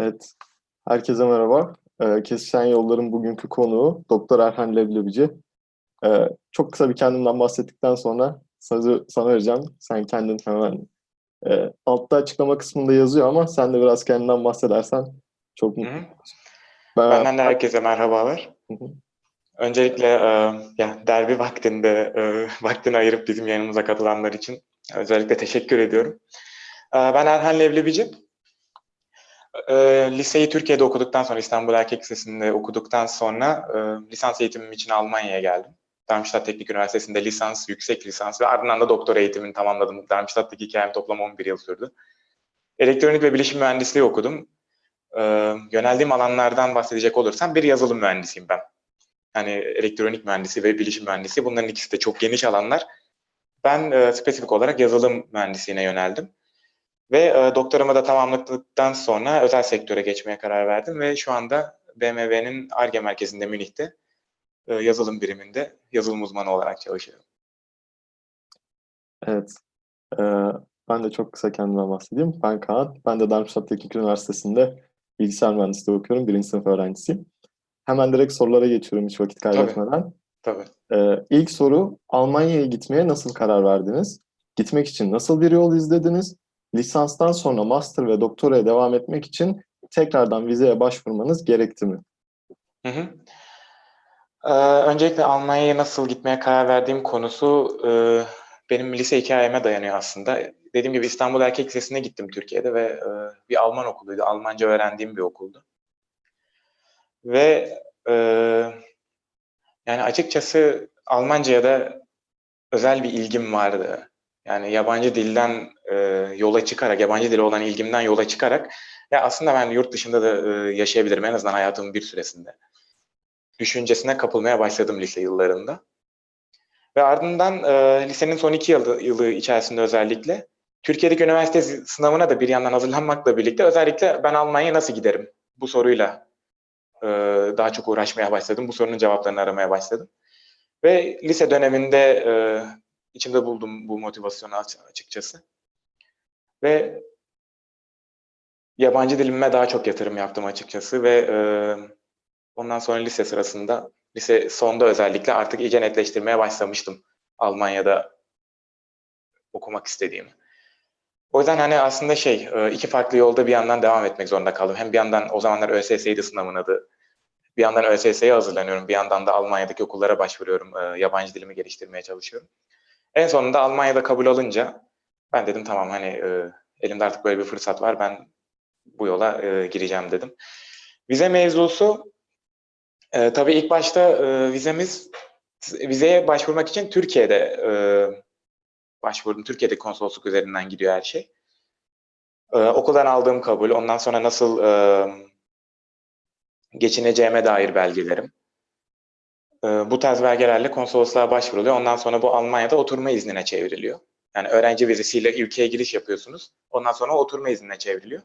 Evet, herkese merhaba. Ee, Kesişen Yollar'ın bugünkü konuğu Doktor Erhan Leblebici. Ee, çok kısa bir kendimden bahsettikten sonra sözü sana vereceğim. Sen kendin hemen e, altta açıklama kısmında yazıyor ama sen de biraz kendinden bahsedersen çok mutlu. Ben, Benden de herkese merhabalar. Öncelikle e, ya derbi vaktinde e, vaktini ayırıp bizim yayınımıza katılanlar için özellikle teşekkür ediyorum. E, ben Erhan Levlebici. E, liseyi Türkiye'de okuduktan sonra İstanbul Erkek Lisesi'nde okuduktan sonra e, lisans eğitimim için Almanya'ya geldim. Darmstadt Teknik Üniversitesi'nde lisans, yüksek lisans ve ardından da doktora eğitimini tamamladım. Darmstadt'taki hikayem toplam 11 yıl sürdü. Elektronik ve bilişim mühendisliği okudum. E, yöneldiğim alanlardan bahsedecek olursam bir yazılım mühendisiyim ben. Yani elektronik mühendisi ve bilişim mühendisi bunların ikisi de çok geniş alanlar. Ben e, spesifik olarak yazılım mühendisliğine yöneldim. Ve e, doktoramı da tamamladıktan sonra özel sektöre geçmeye karar verdim ve şu anda BMW'nin ARGE merkezinde Münih'te e, yazılım biriminde yazılım uzmanı olarak çalışıyorum. evet, Ee, ben de çok kısa kendimden bahsedeyim. Ben Kaan, ben de Darmstadt Teknik Üniversitesi'nde bilgisayar mühendisliği okuyorum. Birinci sınıf öğrencisiyim. Hemen direkt sorulara geçiyorum hiç vakit kaybetmeden. Tabii. Ee, ilk soru Almanya'ya gitmeye nasıl karar verdiniz? Gitmek için nasıl bir yol izlediniz? Lisanstan sonra master ve doktoraya devam etmek için tekrardan vizeye başvurmanız gerekti mi? Hı hı. Ee, öncelikle Almanya'ya nasıl gitmeye karar verdiğim konusu e, benim lise hikayeme dayanıyor aslında. Dediğim gibi İstanbul Erkek Lisesi'ne gittim Türkiye'de ve e, bir Alman okuluydu. Almanca öğrendiğim bir okuldu. Ve e, yani açıkçası Almanca'ya da özel bir ilgim vardı. Yani yabancı dilden e, yola çıkarak, yabancı dile olan ilgimden yola çıkarak ya aslında ben yurt dışında da e, yaşayabilirim en azından hayatımın bir süresinde. Düşüncesine kapılmaya başladım lise yıllarında. Ve ardından e, lisenin son iki yılı, yılı içerisinde özellikle Türkiye'deki üniversite sınavına da bir yandan hazırlanmakla birlikte özellikle ben Almanya'ya nasıl giderim bu soruyla e, daha çok uğraşmaya başladım. Bu sorunun cevaplarını aramaya başladım. Ve lise döneminde e, içimde buldum bu motivasyonu aç- açıkçası. Ve yabancı dilime daha çok yatırım yaptım açıkçası ve e, ondan sonra lise sırasında, lise sonda özellikle artık iyice netleştirmeye başlamıştım Almanya'da okumak istediğimi. O yüzden hani aslında şey, iki farklı yolda bir yandan devam etmek zorunda kaldım. Hem bir yandan o zamanlar ÖSS'ydi sınavın adı. Bir yandan ÖSS'ye hazırlanıyorum. Bir yandan da Almanya'daki okullara başvuruyorum. Yabancı dilimi geliştirmeye çalışıyorum. En sonunda Almanya'da kabul alınca ben dedim tamam hani e, elimde artık böyle bir fırsat var. Ben bu yola e, gireceğim dedim. Vize mevzusu e, tabii ilk başta e, vizemiz vizeye başvurmak için Türkiye'de e, başvurdum. Türkiye'de konsolosluk üzerinden gidiyor her şey. E, okuldan aldığım kabul, ondan sonra nasıl e, geçineceğime dair belgelerim. E, bu tarz belgelerle konsolosluğa başvuruluyor. Ondan sonra bu Almanya'da oturma iznine çevriliyor. Yani öğrenci vizesiyle ülkeye giriş yapıyorsunuz. Ondan sonra oturma iznine çevriliyor.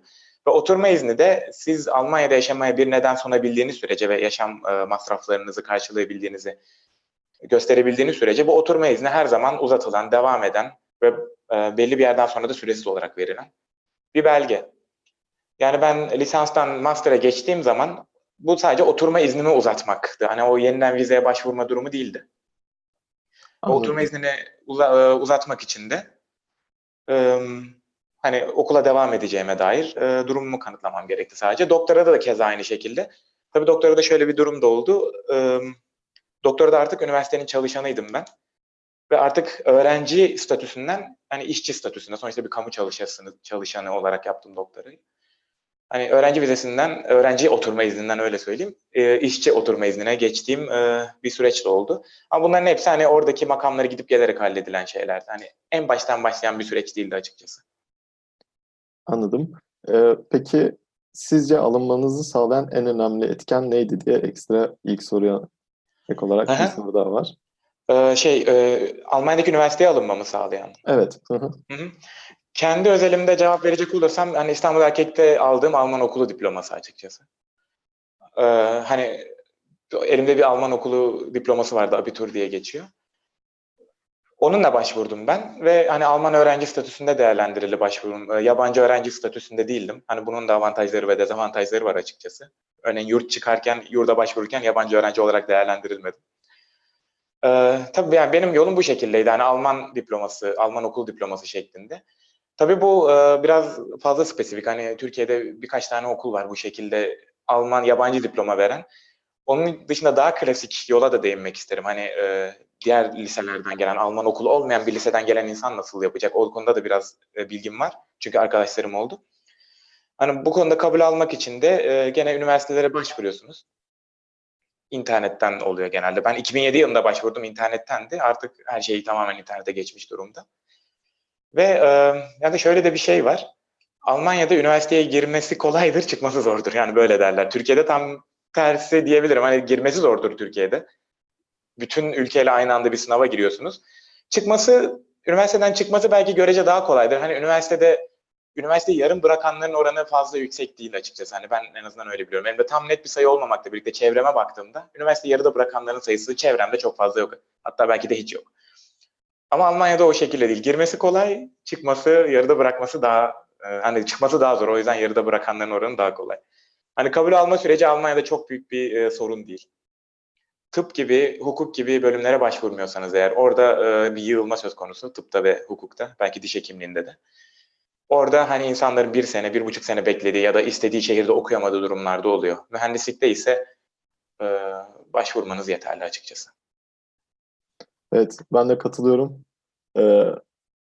Ve oturma izni de siz Almanya'da yaşamaya bir neden sunabildiğiniz sürece ve yaşam e, masraflarınızı karşılayabildiğinizi gösterebildiğiniz sürece bu oturma izni her zaman uzatılan, devam eden ve e, belli bir yerden sonra da süresiz olarak verilen bir belge. Yani ben lisanstan master'a geçtiğim zaman bu sadece oturma iznimi uzatmaktı. Hani o yeniden vizeye başvurma durumu değildi. Anladım. oturma iznini uza- e, uzatmak için de e, hani okula devam edeceğime dair e, durumumu kanıtlamam gerekti sadece. Doktorada da keza aynı şekilde. Tabii doktorada şöyle bir durum da oldu. E, doktorada artık üniversitenin çalışanıydım ben. Ve artık öğrenci statüsünden hani işçi statüsüne sonuçta bir kamu çalışanı, çalışanı olarak yaptım doktorayı. Hani öğrenci vizesinden, öğrenci oturma izninden öyle söyleyeyim, e, işçi oturma iznine geçtiğim e, bir süreç de oldu. Ama bunların hepsi hani oradaki makamları gidip gelerek halledilen şeylerdi. Hani en baştan başlayan bir süreç değildi açıkçası. Anladım. Ee, peki sizce alınmanızı sağlayan en önemli etken neydi diye ekstra ilk soruya ek olarak bir soru daha var. Ee, şey, e, Almanya'daki üniversiteye alınmamı sağlayan. Evet. Hı hı. Hı hı. Kendi özelimde cevap verecek olursam hani İstanbul Erkek'te aldığım Alman okulu diploması açıkçası. Ee, hani elimde bir Alman okulu diploması vardı, abitur diye geçiyor. Onunla başvurdum ben ve hani Alman öğrenci statüsünde değerlendirildi başvurum. Ee, Yabancı öğrenci statüsünde değildim. Hani bunun da avantajları ve dezavantajları var açıkçası. Örneğin yurt çıkarken, yurda başvururken yabancı öğrenci olarak değerlendirilmedim. Ee, tabii yani benim yolum bu şekildeydi. Hani Alman diploması, Alman okul diploması şeklinde. Tabii bu e, biraz fazla spesifik. Hani Türkiye'de birkaç tane okul var bu şekilde Alman yabancı diploma veren. Onun dışında daha klasik yola da değinmek isterim. Hani e, diğer liselerden gelen, Alman okulu olmayan bir liseden gelen insan nasıl yapacak? O konuda da biraz e, bilgim var. Çünkü arkadaşlarım oldu. Hani bu konuda kabul almak için de e, gene üniversitelere başvuruyorsunuz. İnternetten oluyor genelde. Ben 2007 yılında başvurdum internetten de. Artık her şey tamamen internete geçmiş durumda. Ve e, yani şöyle de bir şey var. Almanya'da üniversiteye girmesi kolaydır, çıkması zordur. Yani böyle derler. Türkiye'de tam tersi diyebilirim. Hani girmesi zordur Türkiye'de. Bütün ülkeyle aynı anda bir sınava giriyorsunuz. Çıkması, üniversiteden çıkması belki görece daha kolaydır. Hani üniversitede üniversiteyi yarım bırakanların oranı fazla yüksek değil açıkçası. Hani ben en azından öyle biliyorum. Elimde tam net bir sayı olmamakla birlikte çevreme baktığımda üniversite yarıda bırakanların sayısı çevremde çok fazla yok. Hatta belki de hiç yok. Ama Almanya'da o şekilde değil. Girmesi kolay, çıkması, yarıda bırakması daha e, hani çıkması daha zor. O yüzden yarıda bırakanların oranı daha kolay. Hani kabul alma süreci Almanya'da çok büyük bir e, sorun değil. Tıp gibi, hukuk gibi bölümlere başvurmuyorsanız eğer orada e, bir yığılma söz konusu tıpta ve hukukta, belki diş hekimliğinde de. Orada hani insanların bir sene, bir buçuk sene beklediği ya da istediği şehirde okuyamadığı durumlarda oluyor. Mühendislikte ise e, başvurmanız yeterli açıkçası. Evet, ben de katılıyorum. Ee,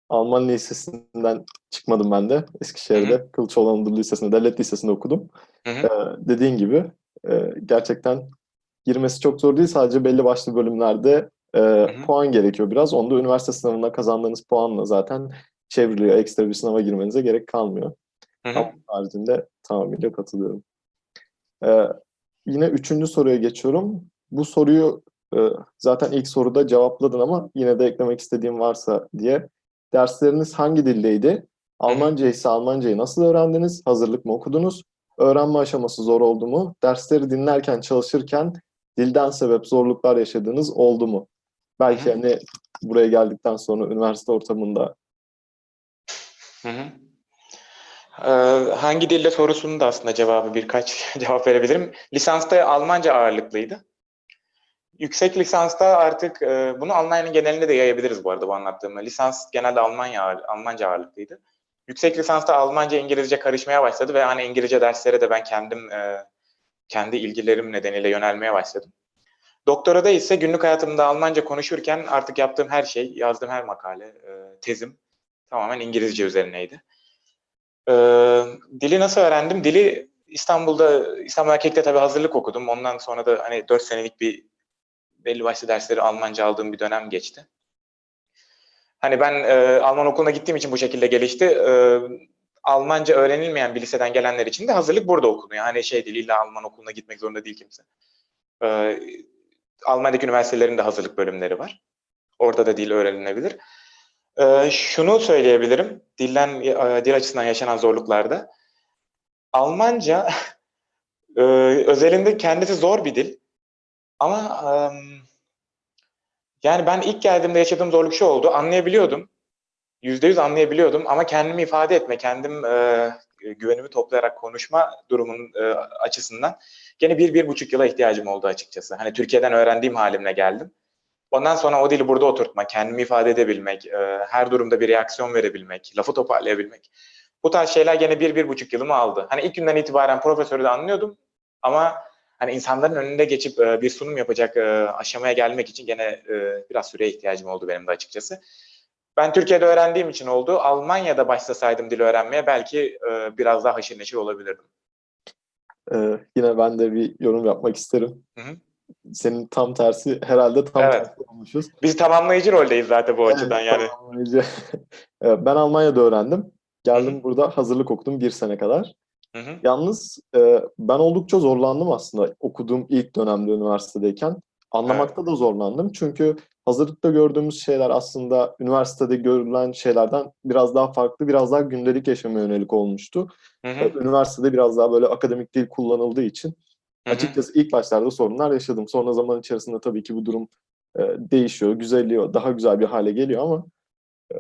Alman lisesinden çıkmadım ben de. Eskişehir'de Kılıçoğlu Anadolu Lisesi'nde, devlet lisesinde okudum. Hı hı. Ee, dediğin gibi e, gerçekten girmesi çok zor değil. Sadece belli başlı bölümlerde e, hı. puan gerekiyor biraz. Onu da üniversite sınavında kazandığınız puanla zaten çevriliyor. Ekstra bir sınava girmenize gerek kalmıyor. Hı hı. Ama haricinde tamamıyla katılıyorum. Ee, yine üçüncü soruya geçiyorum. Bu soruyu zaten ilk soruda cevapladın ama yine de eklemek istediğim varsa diye. Dersleriniz hangi dildeydi? Almanca ise Almancayı nasıl öğrendiniz? Hazırlık mı okudunuz? Öğrenme aşaması zor oldu mu? Dersleri dinlerken, çalışırken dilden sebep zorluklar yaşadığınız oldu mu? Belki hani buraya geldikten sonra üniversite ortamında Hı hı. Ee, hangi dilde sorusunun da aslında cevabı birkaç cevap verebilirim. Lisansta Almanca ağırlıklıydı. Yüksek lisansta artık e, bunu Almanya'nın genelinde de yayabiliriz bu arada bu anlattığımı. Lisans genelde Almanya Almanca ağırlıklıydı. Yüksek lisansta Almanca İngilizce karışmaya başladı ve hani İngilizce derslere de ben kendim e, kendi ilgilerim nedeniyle yönelmeye başladım. Doktorada ise günlük hayatımda Almanca konuşurken artık yaptığım her şey, yazdığım her makale, e, tezim tamamen İngilizce üzerineydi. Ee, dili nasıl öğrendim? Dili İstanbul'da, İstanbul Erkek'te tabii hazırlık okudum. Ondan sonra da hani 4 senelik bir belli başlı dersleri Almanca aldığım bir dönem geçti. Hani ben e, Alman okuluna gittiğim için bu şekilde gelişti. E, Almanca öğrenilmeyen bir liseden gelenler için de hazırlık burada okunuyor. Hani şey değil, illa Alman okuluna gitmek zorunda değil kimse. E, Almanya'daki üniversitelerin de hazırlık bölümleri var. Orada da dil öğrenilebilir. Ee, şunu söyleyebilirim, dilden, e, dil açısından yaşanan zorluklarda. Almanca e, özelinde kendisi zor bir dil. Ama em, yani ben ilk geldiğimde yaşadığım zorluk şu oldu, anlayabiliyordum. Yüzde yüz anlayabiliyordum ama kendimi ifade etme, kendim e, güvenimi toplayarak konuşma durumun e, açısından gene bir, bir buçuk yıla ihtiyacım oldu açıkçası. Hani Türkiye'den öğrendiğim halimle geldim. Ondan sonra o dili burada oturtma, kendimi ifade edebilmek, e, her durumda bir reaksiyon verebilmek, lafı toparlayabilmek. Bu tarz şeyler gene bir, bir buçuk yılımı aldı. Hani ilk günden itibaren profesörü de anlıyordum ama hani insanların önünde geçip e, bir sunum yapacak e, aşamaya gelmek için gene e, biraz süreye ihtiyacım oldu benim de açıkçası. Ben Türkiye'de öğrendiğim için oldu. Almanya'da başlasaydım dil öğrenmeye belki e, biraz daha haşır neşir olabilirdim. e, yine ben de bir yorum yapmak isterim. Hı hı. Senin tam tersi herhalde tam Evet. tersi olmuşuz. Biz tamamlayıcı roldeyiz zaten bu Evet, açıdan yani. tamamlayıcı. Evet, ben Almanya'da öğrendim. Geldim Hı hı. burada hazırlık okudum bir sene kadar. Hı hı. Yalnız e, ben oldukça zorlandım aslında okuduğum ilk dönemde üniversitedeyken. Anlamakta da zorlandım. Çünkü hazırlıkta gördüğümüz şeyler aslında üniversitede görülen şeylerden biraz daha farklı, biraz daha gündelik yaşama yönelik olmuştu. Hı hı. Üniversitede biraz daha böyle akademik dil kullanıldığı için Hı hı. açıkçası ilk başlarda sorunlar yaşadım. Sonra zaman içerisinde tabii ki bu durum e, değişiyor, güzelliyor, daha güzel bir hale geliyor ama e,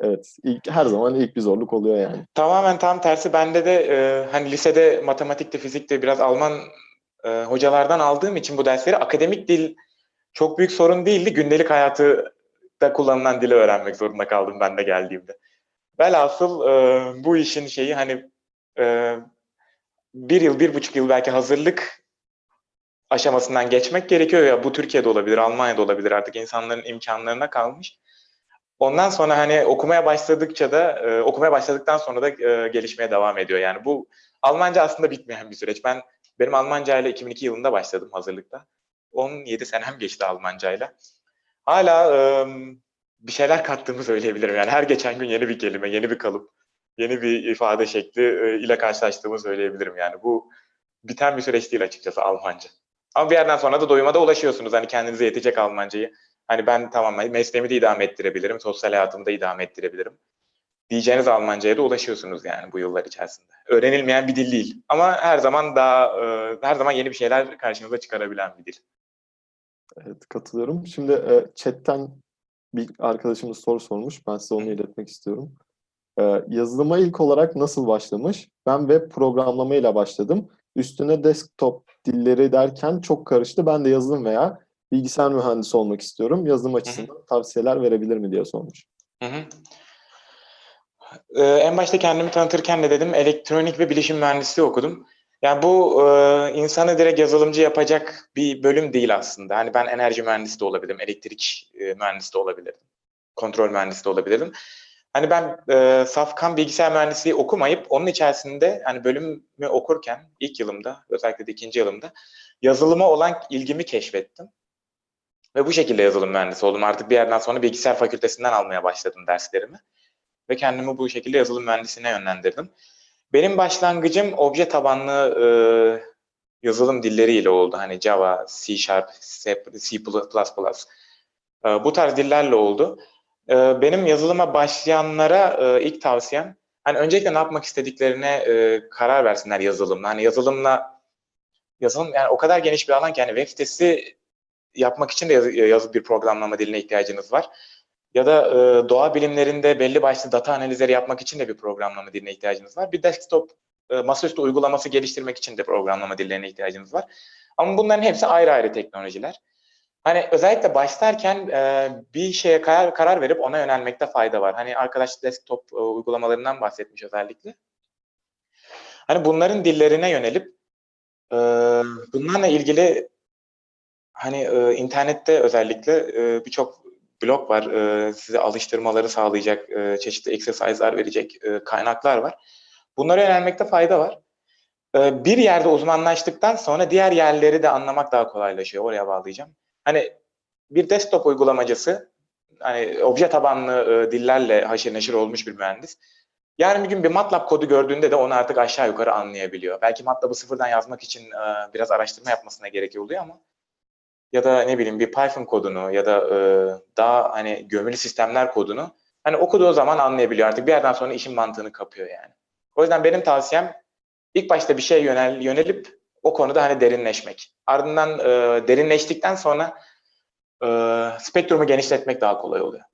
evet ilk, her zaman ilk bir zorluk oluyor yani. Tamamen tam tersi. Bende de e, hani lisede matematikte, fizikte biraz Alman e, hocalardan aldığım için bu dersleri akademik dil çok büyük sorun değildi. Gündelik hayatı kullanılan dili öğrenmek zorunda kaldım ben de geldiğimde. Velhasıl e, bu işin şeyi hani e, bir yıl, bir buçuk yıl belki hazırlık aşamasından geçmek gerekiyor ya bu Türkiye'de olabilir, Almanya'da olabilir artık insanların imkanlarına kalmış. Ondan sonra hani okumaya başladıkça da e, okumaya başladıktan sonra da e, gelişmeye devam ediyor. Yani bu Almanca aslında bitmeyen bir süreç. Ben benim Almanca ile 2002 yılında başladım hazırlıkta. 17 senem geçti Almanca ile. Hala e, bir şeyler kattığımı söyleyebilirim. Yani her geçen gün yeni bir kelime, yeni bir kalıp, yeni bir ifade şekli e, ile karşılaştığımı söyleyebilirim. Yani bu biten bir süreç değil açıkçası Almanca. Ama bir yerden sonra da doyuma da ulaşıyorsunuz. Hani kendinize yetecek Almancayı. Hani ben tamam mesleğimi de idame ettirebilirim, sosyal hayatımı da idame ettirebilirim. Diyeceğiniz Almancaya da ulaşıyorsunuz yani bu yıllar içerisinde. Öğrenilmeyen bir dil değil. Ama her zaman daha e, her zaman yeni bir şeyler karşınıza çıkarabilen bir dil. Evet katılıyorum. Şimdi e, chatten bir arkadaşımız soru sormuş. Ben size onu iletmek istiyorum. E, yazılıma ilk olarak nasıl başlamış? Ben web programlamayla başladım. Üstüne desktop dilleri derken çok karıştı. Ben de yazılım veya bilgisayar mühendisi olmak istiyorum. Yazılım açısından tavsiyeler verebilir mi diye sormuş. Ee, en başta kendimi tanıtırken de dedim elektronik ve bilişim mühendisliği okudum. Yani bu e, insanı direkt yazılımcı yapacak bir bölüm değil aslında. Hani ben enerji mühendisi de olabilirim, elektrik e, mühendisi de olabilirdim, kontrol mühendisi de olabilirdim. Hani ben e, safkan bilgisayar mühendisliği okumayıp onun içerisinde hani bölümü okurken ilk yılımda özellikle de ikinci yılımda yazılıma olan ilgimi keşfettim. Ve bu şekilde yazılım mühendisi oldum. Artık bir yerden sonra bilgisayar fakültesinden almaya başladım derslerimi. Ve kendimi bu şekilde yazılım mühendisliğine yönlendirdim. Benim başlangıcım obje tabanlı e, yazılım dilleriyle oldu. Hani Java, C Sharp, C++, C++. E, bu tarz dillerle oldu. E, benim yazılıma başlayanlara e, ilk tavsiyem hani öncelikle ne yapmak istediklerine e, karar versinler yazılımla. Hani yazılımla yazılım yani o kadar geniş bir alan ki hani web sitesi yapmak için de yazı, yazı bir programlama diline ihtiyacınız var. Ya da e, doğa bilimlerinde belli başlı data analizleri yapmak için de bir programlama diline ihtiyacınız var. Bir desktop e, masaüstü uygulaması geliştirmek için de programlama dillerine ihtiyacınız var. Ama bunların hepsi ayrı ayrı teknolojiler. Hani özellikle başlarken e, bir şeye karar, karar verip ona yönelmekte fayda var. Hani arkadaş desktop e, uygulamalarından bahsetmiş özellikle. Hani bunların dillerine yönelip e, bunlarla ilgili hani e, internette özellikle e, birçok blog var. E, size alıştırmaları sağlayacak, e, çeşitli exercise'lar verecek e, kaynaklar var. Bunlara yönelmekte fayda var. E, bir yerde uzmanlaştıktan sonra diğer yerleri de anlamak daha kolaylaşıyor. Oraya bağlayacağım. Hani bir desktop uygulamacısı, hani obje tabanlı e, dillerle haşır neşir olmuş bir mühendis. Yarın bir gün bir MATLAB kodu gördüğünde de onu artık aşağı yukarı anlayabiliyor. Belki MATLAB'ı sıfırdan yazmak için e, biraz araştırma yapmasına gerek oluyor ama ya da ne bileyim bir Python kodunu ya da e, daha hani gömülü sistemler kodunu hani okuduğu zaman anlayabiliyor. Artık bir yerden sonra işin mantığını kapıyor yani. O yüzden benim tavsiyem ilk başta bir şeye yönel, yönelip o konuda hani derinleşmek. Ardından e, derinleştikten sonra e, spektrumu genişletmek daha kolay oluyor.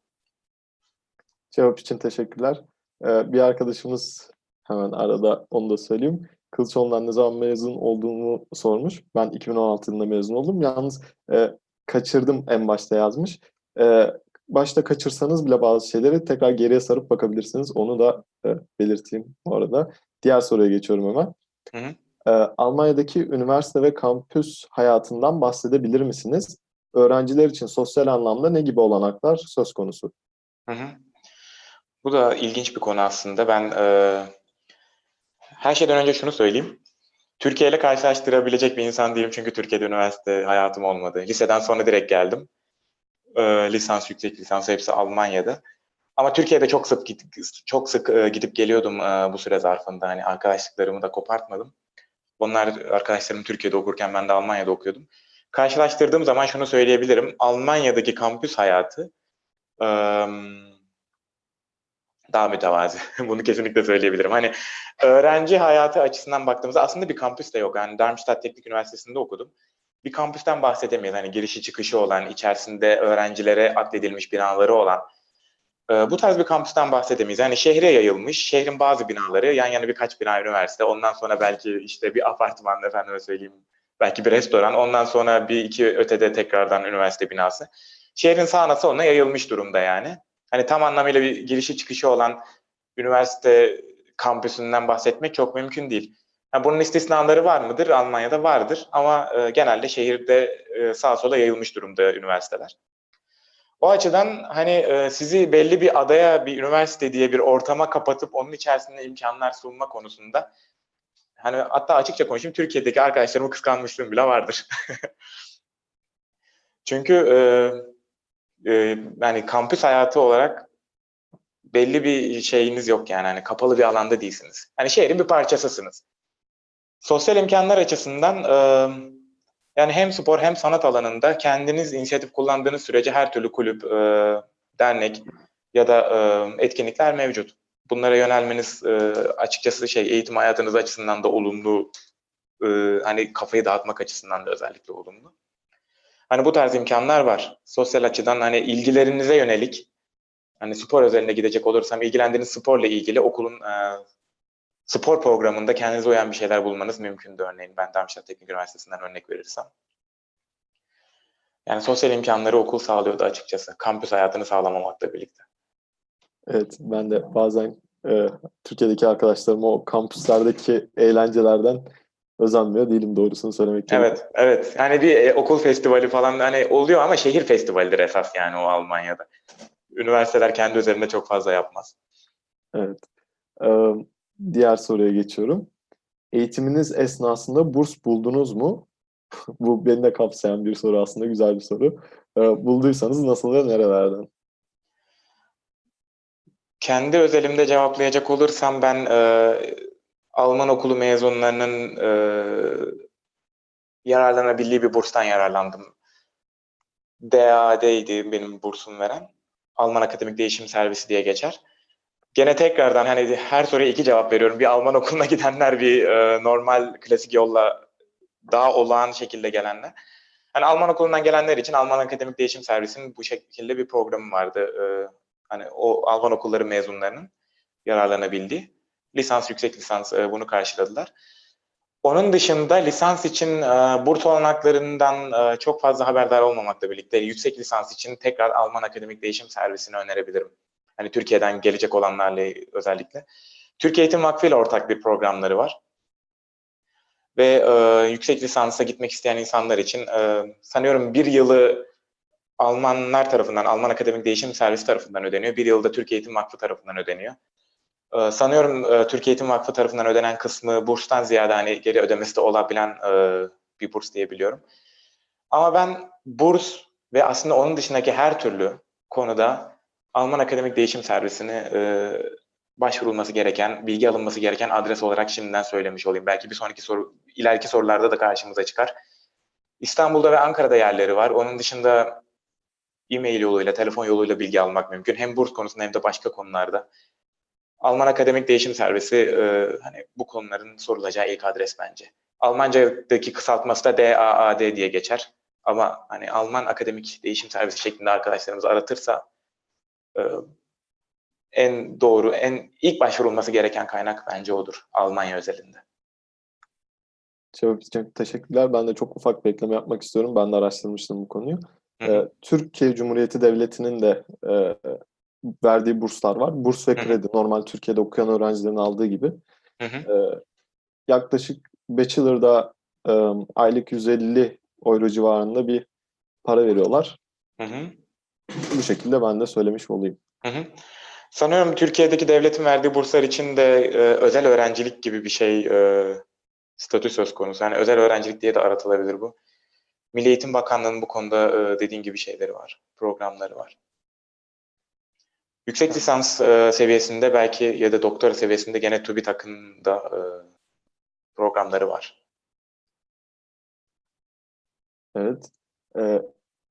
Cevap için teşekkürler. Ee, bir arkadaşımız hemen arada onu da söyleyeyim. Kılıçoğlu'ndan ne zaman mezun olduğumu sormuş. Ben 2016 yılında mezun oldum. Yalnız e, kaçırdım en başta yazmış. E, başta kaçırsanız bile bazı şeyleri tekrar geriye sarıp bakabilirsiniz. Onu da e, belirteyim bu arada. Diğer soruya geçiyorum hemen. Hı hı. E, Almanya'daki üniversite ve kampüs hayatından bahsedebilir misiniz? Öğrenciler için sosyal anlamda ne gibi olanaklar söz konusu? Hı hı. Bu da ilginç bir konu aslında. Ben e, her şeyden önce şunu söyleyeyim. Türkiye ile karşılaştırabilecek bir insan değilim çünkü Türkiye'de üniversite hayatım olmadı. Liseden sonra direkt geldim. E, lisans, yüksek lisans hepsi Almanya'da. Ama Türkiye'de çok sık çok sık e, gidip geliyordum e, bu süre zarfında. Hani arkadaşlıklarımı da kopartmadım. Onlar arkadaşlarım Türkiye'de okurken ben de Almanya'da okuyordum. Karşılaştırdığım zaman şunu söyleyebilirim. Almanya'daki kampüs hayatı e, daha mütevazi. Bunu kesinlikle söyleyebilirim. Hani öğrenci hayatı açısından baktığımızda aslında bir kampüs de yok. Yani Darmstadt Teknik Üniversitesi'nde okudum. bir kampüsten bahsedemeyiz. Hani girişi çıkışı olan, içerisinde öğrencilere atfedilmiş binaları olan e, bu tarz bir kampüsten bahsedemeyiz. Yani şehre yayılmış, şehrin bazı binaları, yan yana birkaç bina üniversite, ondan sonra belki işte bir apartman efendime söyleyeyim, belki bir restoran, ondan sonra bir iki ötede tekrardan üniversite binası. Şehrin sağına soluna yayılmış durumda yani. Hani tam anlamıyla bir girişi çıkışı olan üniversite kampüsünden bahsetmek çok mümkün değil. Ha, bunun istisnaları var mıdır? Almanya'da vardır ama e, genelde şehirde e, sağa sola yayılmış durumda üniversiteler. O açıdan hani e, sizi belli bir adaya, bir üniversite diye bir ortama kapatıp onun içerisinde imkanlar sunma konusunda hani hatta açıkça konuşayım Türkiye'deki arkadaşlarımı kıskanmışlığım bile vardır. Çünkü e, e, yani kampüs hayatı olarak belli bir şeyiniz yok yani hani kapalı bir alanda değilsiniz. Hani şehrin bir parçasısınız. Sosyal imkanlar açısından e, yani hem spor hem sanat alanında kendiniz inisiyatif kullandığınız sürece her türlü kulüp, e, dernek ya da e, etkinlikler mevcut. Bunlara yönelmeniz açıkçası şey eğitim hayatınız açısından da olumlu, hani kafayı dağıtmak açısından da özellikle olumlu. Hani bu tarz imkanlar var. Sosyal açıdan hani ilgilerinize yönelik, hani spor özeline gidecek olursam ilgilendiğiniz sporla ilgili okulun e, spor programında kendinize uyan bir şeyler bulmanız mümkündü örneğin. Ben Darmstadt Teknik Üniversitesi'nden örnek verirsem. Yani sosyal imkanları okul sağlıyordu açıkçası. Kampüs hayatını sağlamamakla birlikte. Evet, ben de bazen e, Türkiye'deki arkadaşlarıma o kampüslerdeki eğlencelerden özenmiyor değilim doğrusunu söylemek gerekirse. Evet, evet. Yani bir e, okul festivali falan hani oluyor ama şehir festivalidir esas yani o Almanya'da. Üniversiteler kendi üzerinde çok fazla yapmaz. Evet. Ee, diğer soruya geçiyorum. Eğitiminiz esnasında burs buldunuz mu? Bu beni de kapsayan bir soru aslında, güzel bir soru. Ee, bulduysanız nasıl ve nerelerden? Kendi özelimde cevaplayacak olursam ben e, Alman okulu mezunlarının e, yararlanabildiği bir burstan yararlandım. DAD'ydi benim bursum veren. Alman Akademik Değişim Servisi diye geçer. Gene tekrardan hani her soruya iki cevap veriyorum. Bir Alman okuluna gidenler, bir e, normal klasik yolla daha olağan şekilde gelenler. Hani Alman okulundan gelenler için Alman Akademik Değişim Servisi'nin bu şekilde bir programı vardı. E, hani o Alman okulları mezunlarının yararlanabildiği. Lisans, yüksek lisans e, bunu karşıladılar. Onun dışında lisans için e, burs olanaklarından e, çok fazla haberdar olmamakla birlikte yüksek lisans için tekrar Alman Akademik Değişim Servisi'ni önerebilirim. Hani Türkiye'den gelecek olanlarla özellikle. Türkiye Eğitim Vakfı ile ortak bir programları var. Ve e, yüksek lisansa gitmek isteyen insanlar için e, sanıyorum bir yılı Almanlar tarafından, Alman Akademik Değişim Servisi tarafından ödeniyor. Bir yılda Türkiye Eğitim Vakfı tarafından ödeniyor. Ee, sanıyorum e, Türkiye Eğitim Vakfı tarafından ödenen kısmı burstan ziyade hani geri ödemesi de olabilen e, bir burs diyebiliyorum. Ama ben burs ve aslında onun dışındaki her türlü konuda Alman Akademik Değişim Servisi'ni e, başvurulması gereken, bilgi alınması gereken adres olarak şimdiden söylemiş olayım. Belki bir sonraki soru, ileriki sorularda da karşımıza çıkar. İstanbul'da ve Ankara'da yerleri var. Onun dışında e-mail yoluyla, telefon yoluyla bilgi almak mümkün. Hem burs konusunda hem de başka konularda. Alman Akademik Değişim Servisi e, hani bu konuların sorulacağı ilk adres bence. Almanca'daki kısaltması da DAAD diye geçer. Ama hani Alman Akademik Değişim Servisi şeklinde arkadaşlarımız aratırsa e, en doğru, en ilk başvurulması gereken kaynak bence odur Almanya özelinde. İçin teşekkürler. Ben de çok ufak bir ekleme yapmak istiyorum. Ben de araştırmıştım bu konuyu. Hı. Ee, Türkiye Cumhuriyeti Devleti'nin de e, verdiği burslar var. Burs ve kredi normal Türkiye'de okuyan öğrencilerin aldığı gibi. Ee, yaklaşık Bachelor'da e, aylık 150 euro civarında bir para veriyorlar. Hı hı. Bu şekilde ben de söylemiş olayım. Hı hı. Sanıyorum Türkiye'deki devletin verdiği burslar için de e, özel öğrencilik gibi bir şey e, statü söz konusu. Yani özel öğrencilik diye de aratılabilir bu. Milli Eğitim Bakanlığı'nın bu konuda e, dediğin gibi şeyleri var, programları var. Yüksek lisans e, seviyesinde belki ya da doktora seviyesinde gene TÜBİTAK'ın da e, programları var. Evet. Ee,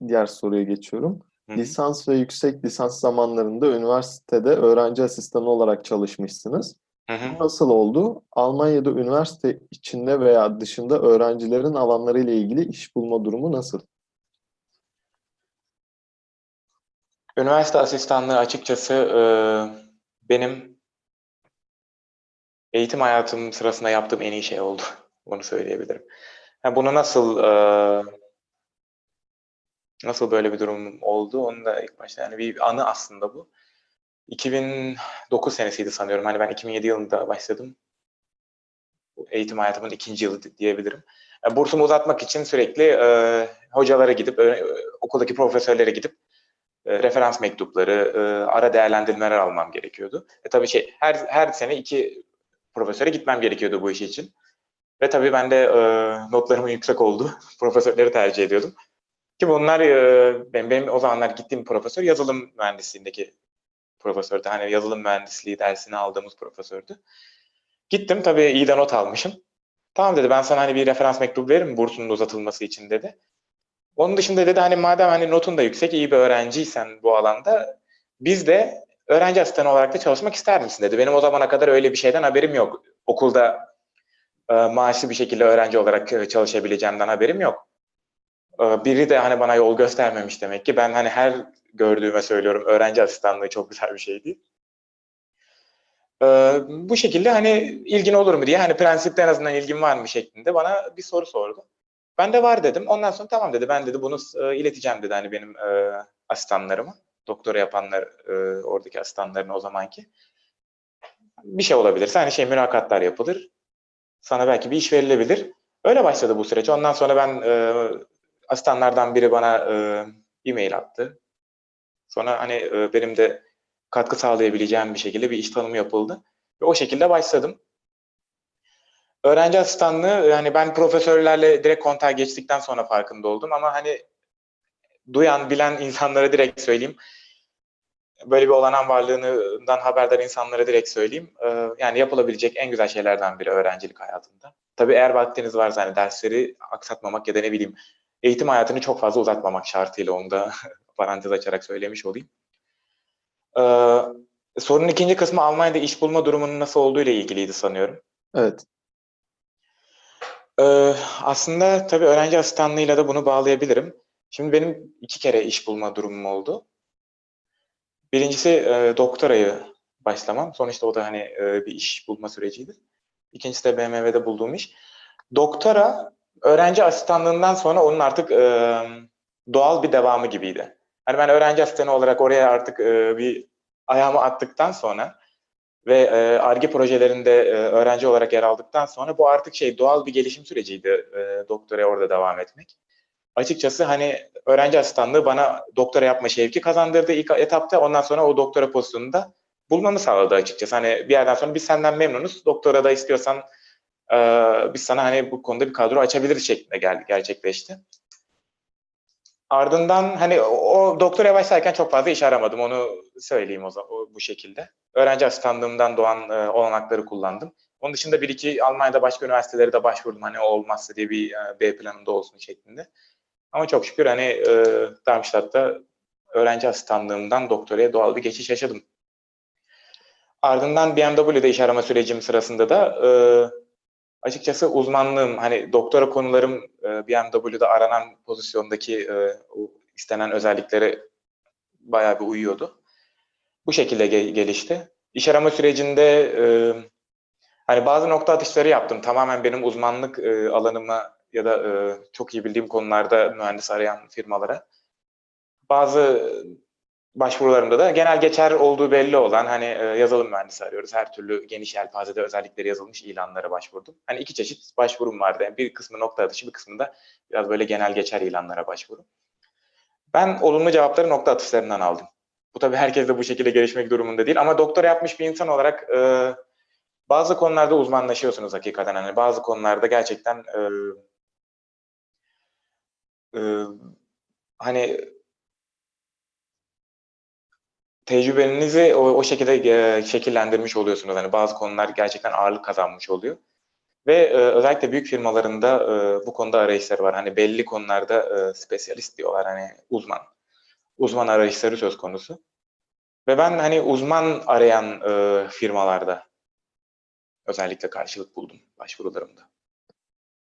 diğer soruya geçiyorum. Hı. Lisans ve yüksek lisans zamanlarında üniversitede öğrenci asistanı olarak çalışmışsınız. Hı hı. Nasıl oldu? Almanya'da üniversite içinde veya dışında öğrencilerin alanlarıyla ilgili iş bulma durumu nasıl? Üniversite asistanlığı açıkçası e, benim eğitim hayatım sırasında yaptığım en iyi şey oldu. Bunu söyleyebilirim. Ha, bunu nasıl e, nasıl böyle bir durum oldu? Onu da ilk başta yani bir anı aslında bu. 2009 senesiydi sanıyorum. Hani ben 2007 yılında başladım. Eğitim hayatımın ikinci yılı diyebilirim. E, Bursumu uzatmak için sürekli e, hocalara gidip, e, okuldaki profesörlere gidip e, referans mektupları, e, ara değerlendirmeler almam gerekiyordu. E tabii şey her her sene iki profesöre gitmem gerekiyordu bu iş için. Ve tabii ben de e, notlarımın yüksek oldu. Profesörleri tercih ediyordum. Ki bunlar e, benim, benim o zamanlar gittiğim profesör yazılım mühendisliğindeki profesördü. Hani yazılım mühendisliği dersini aldığımız profesördü. Gittim tabii iyi de not almışım. Tamam dedi ben sana hani bir referans mektubu veririm bursunun uzatılması için dedi. Onun dışında dedi hani madem hani notun da yüksek, iyi bir öğrenciysen bu alanda biz de öğrenci asistanı olarak da çalışmak ister misin dedi. Benim o zamana kadar öyle bir şeyden haberim yok. Okulda e, maaşlı bir şekilde öğrenci olarak e, çalışabileceğimden haberim yok. E, biri de hani bana yol göstermemiş demek ki. Ben hani her gördüğüme söylüyorum öğrenci asistanlığı çok güzel bir şey değil. E, bu şekilde hani ilgin olur mu diye hani prensipte en azından ilgin var mı şeklinde bana bir soru sordu. Ben de var dedim. Ondan sonra tamam dedi. Ben dedi bunu e, ileteceğim dedi hani benim e, asistanlarıma. Doktora yapanlar e, oradaki asistanların o zamanki. Bir şey olabilirse hani şey mülakatlar yapılır. Sana belki bir iş verilebilir. Öyle başladı bu süreç. Ondan sonra ben e, asistanlardan biri bana e, e-mail attı. Sonra hani e, benim de katkı sağlayabileceğim bir şekilde bir iş tanımı yapıldı. Ve o şekilde başladım. Öğrenci asistanlığı yani ben profesörlerle direkt kontağa geçtikten sonra farkında oldum ama hani duyan, bilen insanlara direkt söyleyeyim. Böyle bir olanan varlığından haberdar insanlara direkt söyleyeyim. Ee, yani yapılabilecek en güzel şeylerden biri öğrencilik hayatında. Tabii eğer vaktiniz varsa hani dersleri aksatmamak ya da ne bileyim eğitim hayatını çok fazla uzatmamak şartıyla onu da parantez açarak söylemiş olayım. Ee, sorunun ikinci kısmı Almanya'da iş bulma durumunun nasıl olduğu ile ilgiliydi sanıyorum. Evet. Ee, aslında tabii öğrenci asistanlığıyla da bunu bağlayabilirim. Şimdi benim iki kere iş bulma durumum oldu. Birincisi e, doktorayı başlamam. Sonuçta o da hani e, bir iş bulma süreciydi. İkincisi de BMW'de bulduğum iş. Doktora öğrenci asistanlığından sonra onun artık e, doğal bir devamı gibiydi. Hani ben öğrenci asistanı olarak oraya artık e, bir ayağımı attıktan sonra ve ARGE projelerinde e, öğrenci olarak yer aldıktan sonra bu artık şey doğal bir gelişim süreciydi e, doktora orada devam etmek. Açıkçası hani öğrenci asistanlığı bana doktora yapma şevki kazandırdı ilk etapta. Ondan sonra o doktora pozisyonunda bulmamı sağladı açıkçası. Hani bir yerden sonra biz senden memnunuz. Doktora da istiyorsan e, biz sana hani bu konuda bir kadro açabiliriz şeklinde geldi, gerçekleşti. Ardından hani o, o doktora başlarken çok fazla iş aramadım onu söyleyeyim o zaman o, bu şekilde. Öğrenci asistanlığımdan doğan e, olanakları kullandım. Onun dışında bir iki Almanya'da başka üniversitelere de başvurdum hani olmazsa diye bir e, B planında olsun şeklinde. Ama çok şükür hani e, Darmstadt'ta öğrenci asistanlığımdan doktoraya doğal bir geçiş yaşadım. Ardından BMW'de iş arama sürecim sırasında da e, açıkçası uzmanlığım hani doktora konularım e, BMW'de aranan pozisyondaki e, istenen özelliklere bayağı bir uyuyordu. Bu şekilde ge- gelişti. İş arama sürecinde e, hani bazı nokta atışları yaptım. Tamamen benim uzmanlık e, alanıma ya da e, çok iyi bildiğim konularda mühendis arayan firmalara. Bazı başvurularımda da genel geçer olduğu belli olan hani e, yazılım mühendisi arıyoruz. Her türlü geniş yelpazede özellikleri yazılmış ilanlara başvurdum. Hani iki çeşit başvurum vardı. Yani bir kısmı nokta atışı, bir kısmı da biraz böyle genel geçer ilanlara başvuru. Ben olumlu cevapları nokta atışlarından aldım. Bu tabii herkes de bu şekilde gelişmek durumunda değil ama doktora yapmış bir insan olarak e, bazı konularda uzmanlaşıyorsunuz hakikaten. Hani bazı konularda gerçekten e, e, hani tecrübenizi o, o şekilde e, şekillendirmiş oluyorsunuz. Hani bazı konular gerçekten ağırlık kazanmış oluyor. Ve e, özellikle büyük firmalarında e, bu konuda arayışları var. Hani belli konularda e, spesyalist diyorlar hani uzman. Uzman arayışları söz konusu. Ve ben hani uzman arayan e, firmalarda özellikle karşılık buldum başvurularımda.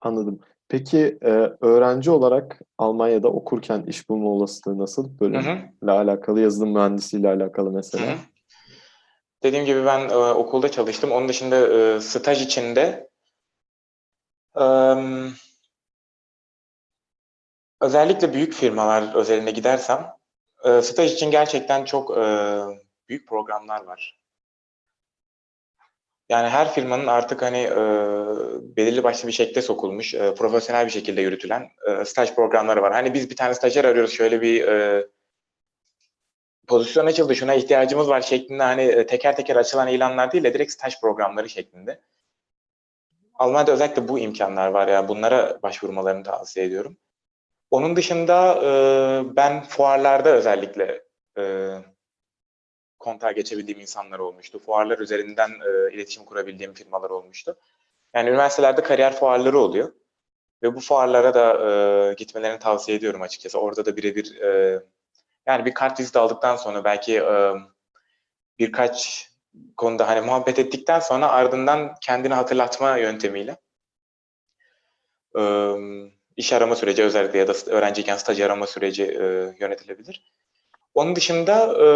Anladım. Peki e, öğrenci olarak Almanya'da okurken iş bulma olasılığı nasıl? Bölümle hı. alakalı, yazılım mühendisliğiyle alakalı mesela. hı. Dediğim gibi ben e, okulda çalıştım. Onun dışında e, staj içinde em, özellikle büyük firmalar özeline gidersem e, staj için gerçekten çok e, büyük programlar var. Yani her firmanın artık hani e, belirli başlı bir şekilde sokulmuş, e, profesyonel bir şekilde yürütülen e, staj programları var. Hani biz bir tane stajyer arıyoruz, şöyle bir e, pozisyon açıldı, şuna ihtiyacımız var şeklinde hani e, teker teker açılan ilanlar değil de direkt staj programları şeklinde. Almanya'da özellikle bu imkanlar var ya, bunlara başvurmalarını tavsiye ediyorum. Onun dışında e, ben fuarlarda özellikle e, kontağa geçebildiğim insanlar olmuştu. Fuarlar üzerinden e, iletişim kurabildiğim firmalar olmuştu. Yani üniversitelerde kariyer fuarları oluyor. Ve bu fuarlara da e, gitmelerini tavsiye ediyorum açıkçası. Orada da birebir e, yani bir kart vizit aldıktan sonra belki e, birkaç konuda hani muhabbet ettikten sonra ardından kendini hatırlatma yöntemiyle e, iş arama süreci özellikle ya da öğrenciyken staj arama süreci e, yönetilebilir. Onun dışında e,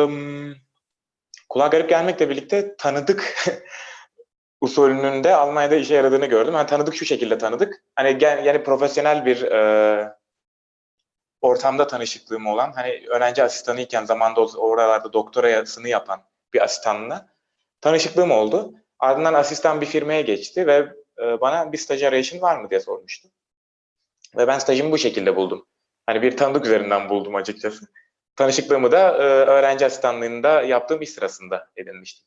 kulağa garip gelmekle birlikte tanıdık usulünün de Almanya'da işe yaradığını gördüm. Yani tanıdık şu şekilde tanıdık. Hani gen- yani profesyonel bir e, ortamda tanışıklığım olan, hani öğrenci asistanıyken zamanda oralarda doktorasını yapan bir asistanla tanışıklığım oldu. Ardından asistan bir firmaya geçti ve e, bana bir staj arayışın var mı diye sormuştu. Ve ben stajımı bu şekilde buldum. Hani bir tanıdık üzerinden buldum açıkçası. Tanışıklığımı da e, öğrenci asistanlığında yaptığım iş sırasında edinmiştim.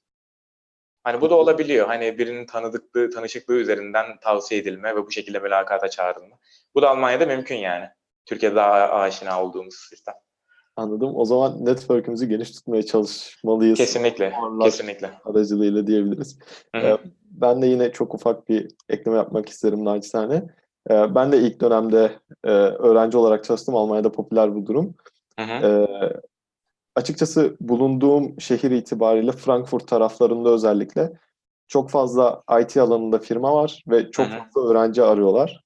Hani bu da olabiliyor. Hani birinin tanıdıklığı, tanışıklığı üzerinden tavsiye edilme ve bu şekilde mülakata çağrılma. Bu da Almanya'da mümkün yani. Türkiye'de daha aşina olduğumuz sistem. Anladım. O zaman network'ümüzü geniş tutmaya çalışmalıyız. Kesinlikle, Fuarlar kesinlikle. aracılığıyla diyebiliriz. Hı Ee, Ben de yine çok ufak bir ekleme yapmak isterim naçizane. Ee, Ben de ilk dönemde e, öğrenci olarak çalıştım. Almanya'da popüler bu durum. hı hı, Ee, açıkçası bulunduğum şehir itibariyle Frankfurt taraflarında özellikle çok fazla IT alanında firma var ve çok Hı hı. fazla öğrenci arıyorlar.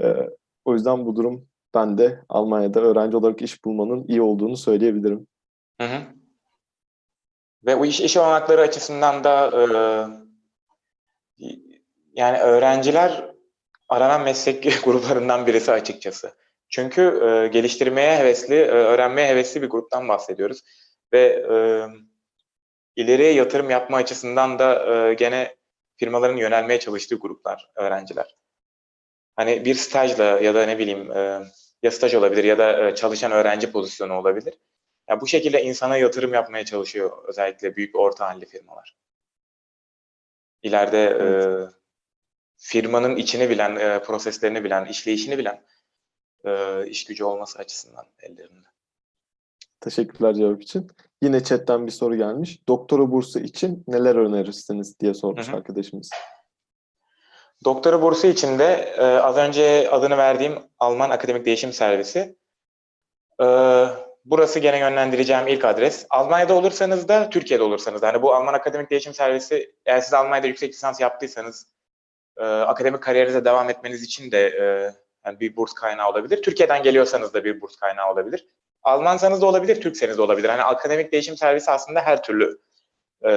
Ee, o yüzden bu durum ben de Almanya'da öğrenci olarak iş bulmanın iyi olduğunu söyleyebilirim. hı hı. Ve bu iş, iş olanakları açısından da e, yani öğrenciler aranan meslek gruplarından birisi açıkçası. Çünkü e, geliştirmeye hevesli, e, öğrenmeye hevesli bir gruptan bahsediyoruz. Ve e, ileriye yatırım yapma açısından da e, gene firmaların yönelmeye çalıştığı gruplar, öğrenciler. Hani bir stajla ya da ne bileyim e, ya staj olabilir ya da e, çalışan öğrenci pozisyonu olabilir. Ya bu şekilde insana yatırım yapmaya çalışıyor özellikle büyük orta halli firmalar. İleride e, firmanın içini bilen, e, proseslerini bilen, işleyişini bilen e, iş gücü olması açısından ellerinde. Teşekkürler cevap için. Yine chatten bir soru gelmiş. Doktora bursu için neler önerirsiniz diye sormuş Hı hı. arkadaşımız. Doktora bursu için de e, az önce adını verdiğim Alman Akademik Değişim Servisi. E, burası gene yönlendireceğim ilk adres. Almanya'da olursanız da Türkiye'de olursanız da. Hani bu Alman Akademik Değişim Servisi eğer siz Almanya'da yüksek lisans yaptıysanız e, akademik kariyerinize devam etmeniz için de e, yani bir burs kaynağı olabilir. Türkiye'den geliyorsanız da bir burs kaynağı olabilir. Almansanız da olabilir, Türkseniz de olabilir. Hani akademik değişim servisi aslında her türlü e,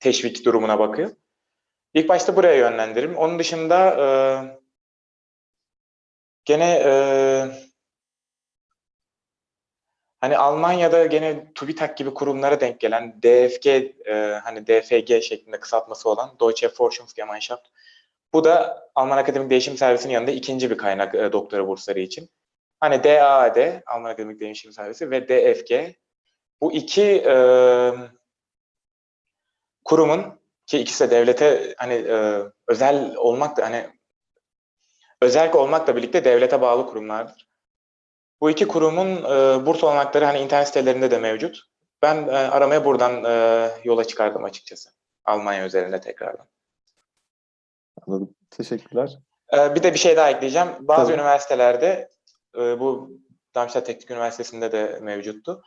teşvik durumuna bakıyor. İlk başta buraya yönlendiririm. Onun dışında e, gene e, hani Almanya'da gene TÜBİTAK gibi kurumlara denk gelen DFG e, hani DFG şeklinde kısaltması olan Deutsche Forschungsgemeinschaft. Bu da Alman Akademik Değişim Servisi'nin yanında ikinci bir kaynak e, doktora bursları için. Hani DAAD, Alman Akademik Değişim Servisi ve DFG bu iki e, kurumun ki ikisi de devlete hani e, özel olmak da hani özel olmakla birlikte devlete bağlı kurumlardır. Bu iki kurumun e, burs olanakları hani internet sitelerinde de mevcut. Ben e, aramaya buradan e, yola çıkardım açıkçası. Almanya üzerinde tekrardan. Anladım. Teşekkürler. E, bir de bir şey daha ekleyeceğim. Bazı Tabii. üniversitelerde e, bu Darmstadt Teknik Üniversitesi'nde de mevcuttu.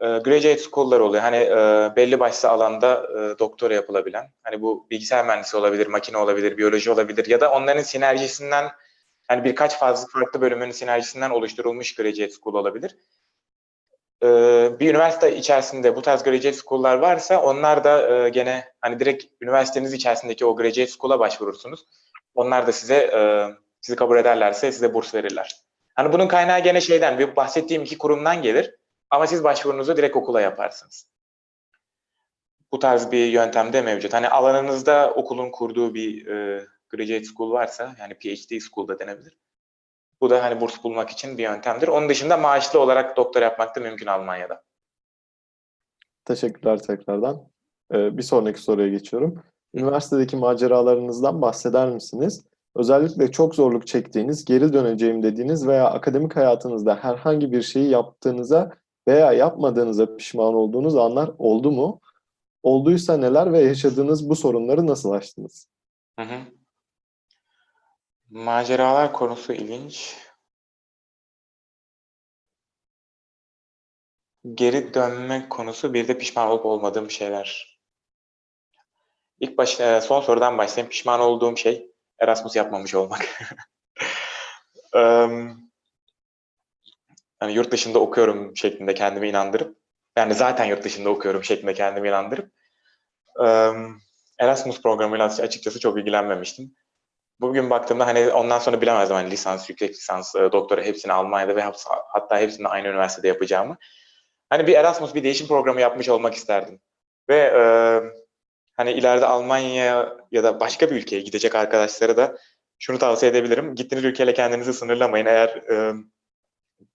e, graduate school'lar oluyor. Hani e, belli başlı alanda e, doktora yapılabilen. Hani bu bilgisayar mühendisi olabilir, makine olabilir, biyoloji olabilir ya da onların sinerjisinden hani birkaç fazla farklı bölümün sinerjisinden oluşturulmuş graduate school olabilir. E, bir üniversite içerisinde bu tarz graduate school'lar varsa onlar da e, gene hani direkt üniversiteniz içerisindeki o graduate school'a başvurursunuz. Onlar da size e, sizi kabul ederlerse size burs verirler. Hani bunun kaynağı gene şeyden, bir bahsettiğim iki kurumdan gelir. Ama siz başvurunuzu direkt okula yaparsınız. Bu tarz bir yöntem de mevcut. Hani alanınızda okulun kurduğu bir e, graduate school varsa, yani PhD school da denebilir. Bu da hani burs bulmak için bir yöntemdir. Onun dışında maaşlı olarak doktor yapmak da mümkün Almanya'da. Teşekkürler tekrardan. Ee, bir sonraki soruya geçiyorum. Üniversitedeki maceralarınızdan bahseder misiniz? Özellikle çok zorluk çektiğiniz, geri döneceğim dediğiniz veya akademik hayatınızda herhangi bir şeyi yaptığınıza veya yapmadığınıza pişman olduğunuz anlar oldu mu? Olduysa neler ve yaşadığınız bu sorunları nasıl aştınız? Hı hı. Maceralar konusu ilginç. Geri dönme konusu bir de pişman olup olmadığım şeyler. İlk baş, e, son sorudan başlayayım. Pişman olduğum şey Erasmus yapmamış olmak. Em, hani yurt dışında okuyorum şeklinde kendimi inandırıp yani zaten yurt dışında okuyorum şeklinde kendimi inandırıp em, Erasmus programıyla açıkçası çok ilgilenmemiştim. Bugün baktığımda hani ondan sonra bilemezdim hani lisans, yüksek lisans, e, doktora hepsini Almanya'da ve hatta hepsini aynı üniversitede yapacağımı. Hani bir Erasmus, bir değişim programı yapmış olmak isterdim. Ve e, hani ileride Almanya ya da başka bir ülkeye gidecek arkadaşlara da şunu tavsiye edebilirim. Gittiğiniz ülkeyle kendinizi sınırlamayın. Eğer e,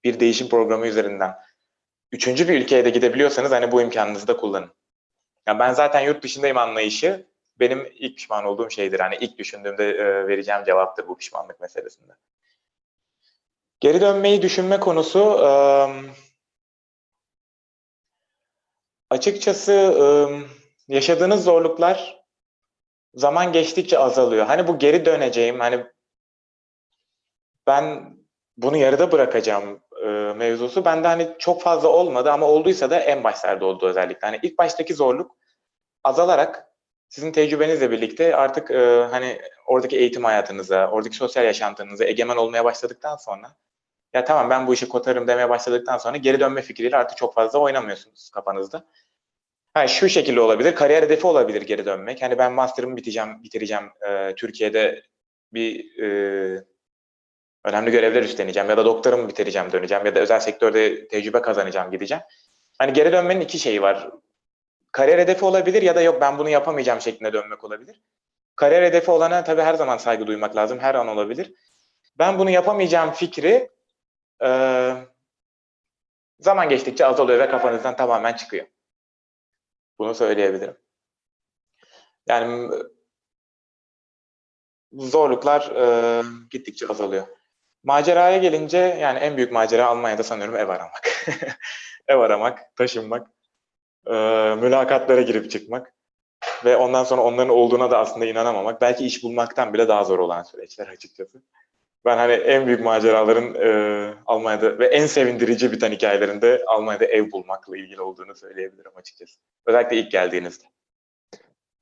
bir değişim programı üzerinden üçüncü bir ülkeye de gidebiliyorsanız hani bu imkanınızı da kullanın. Yani ben zaten yurt dışındayım anlayışı benim ilk pişman olduğum şeydir. Hani ilk düşündüğümde e, vereceğim cevaptır bu pişmanlık meselesinde. Geri dönmeyi düşünme konusu e, açıkçası e, yaşadığınız zorluklar zaman geçtikçe azalıyor. Hani bu geri döneceğim, hani ben bunu yarıda bırakacağım e, mevzusu bende hani çok fazla olmadı ama olduysa da en başlarda oldu özellikle. Hani ilk baştaki zorluk azalarak sizin tecrübenizle birlikte artık e, hani oradaki eğitim hayatınıza, oradaki sosyal yaşantınıza egemen olmaya başladıktan sonra ya tamam ben bu işi kotarım demeye başladıktan sonra geri dönme fikriyle artık çok fazla oynamıyorsunuz kafanızda. Ha, şu şekilde olabilir, kariyer hedefi olabilir geri dönmek. Hani ben master'ımı bitireceğim, bitireceğim e, Türkiye'de bir e, önemli görevler üstleneceğim ya da doktoramı bitireceğim, döneceğim ya da özel sektörde tecrübe kazanacağım, gideceğim. Hani geri dönmenin iki şeyi var. Kariyer hedefi olabilir ya da yok ben bunu yapamayacağım şeklinde dönmek olabilir. Kariyer hedefi olana tabii her zaman saygı duymak lazım, her an olabilir. Ben bunu yapamayacağım fikri e, zaman geçtikçe azalıyor ve kafanızdan tamamen çıkıyor. Bunu söyleyebilirim. Yani zorluklar e, gittikçe azalıyor. Maceraya gelince yani en büyük macera Almanya'da sanıyorum ev aramak. ev aramak, taşınmak, e, mülakatlara girip çıkmak ve ondan sonra onların olduğuna da aslında inanamamak. Belki iş bulmaktan bile daha zor olan süreçler açıkçası. Ben hani en büyük maceraların e, Almanya'da ve en sevindirici biten hikayelerinde Almanya'da ev bulmakla ilgili olduğunu söyleyebilirim açıkçası. Özellikle ilk geldiğinizde.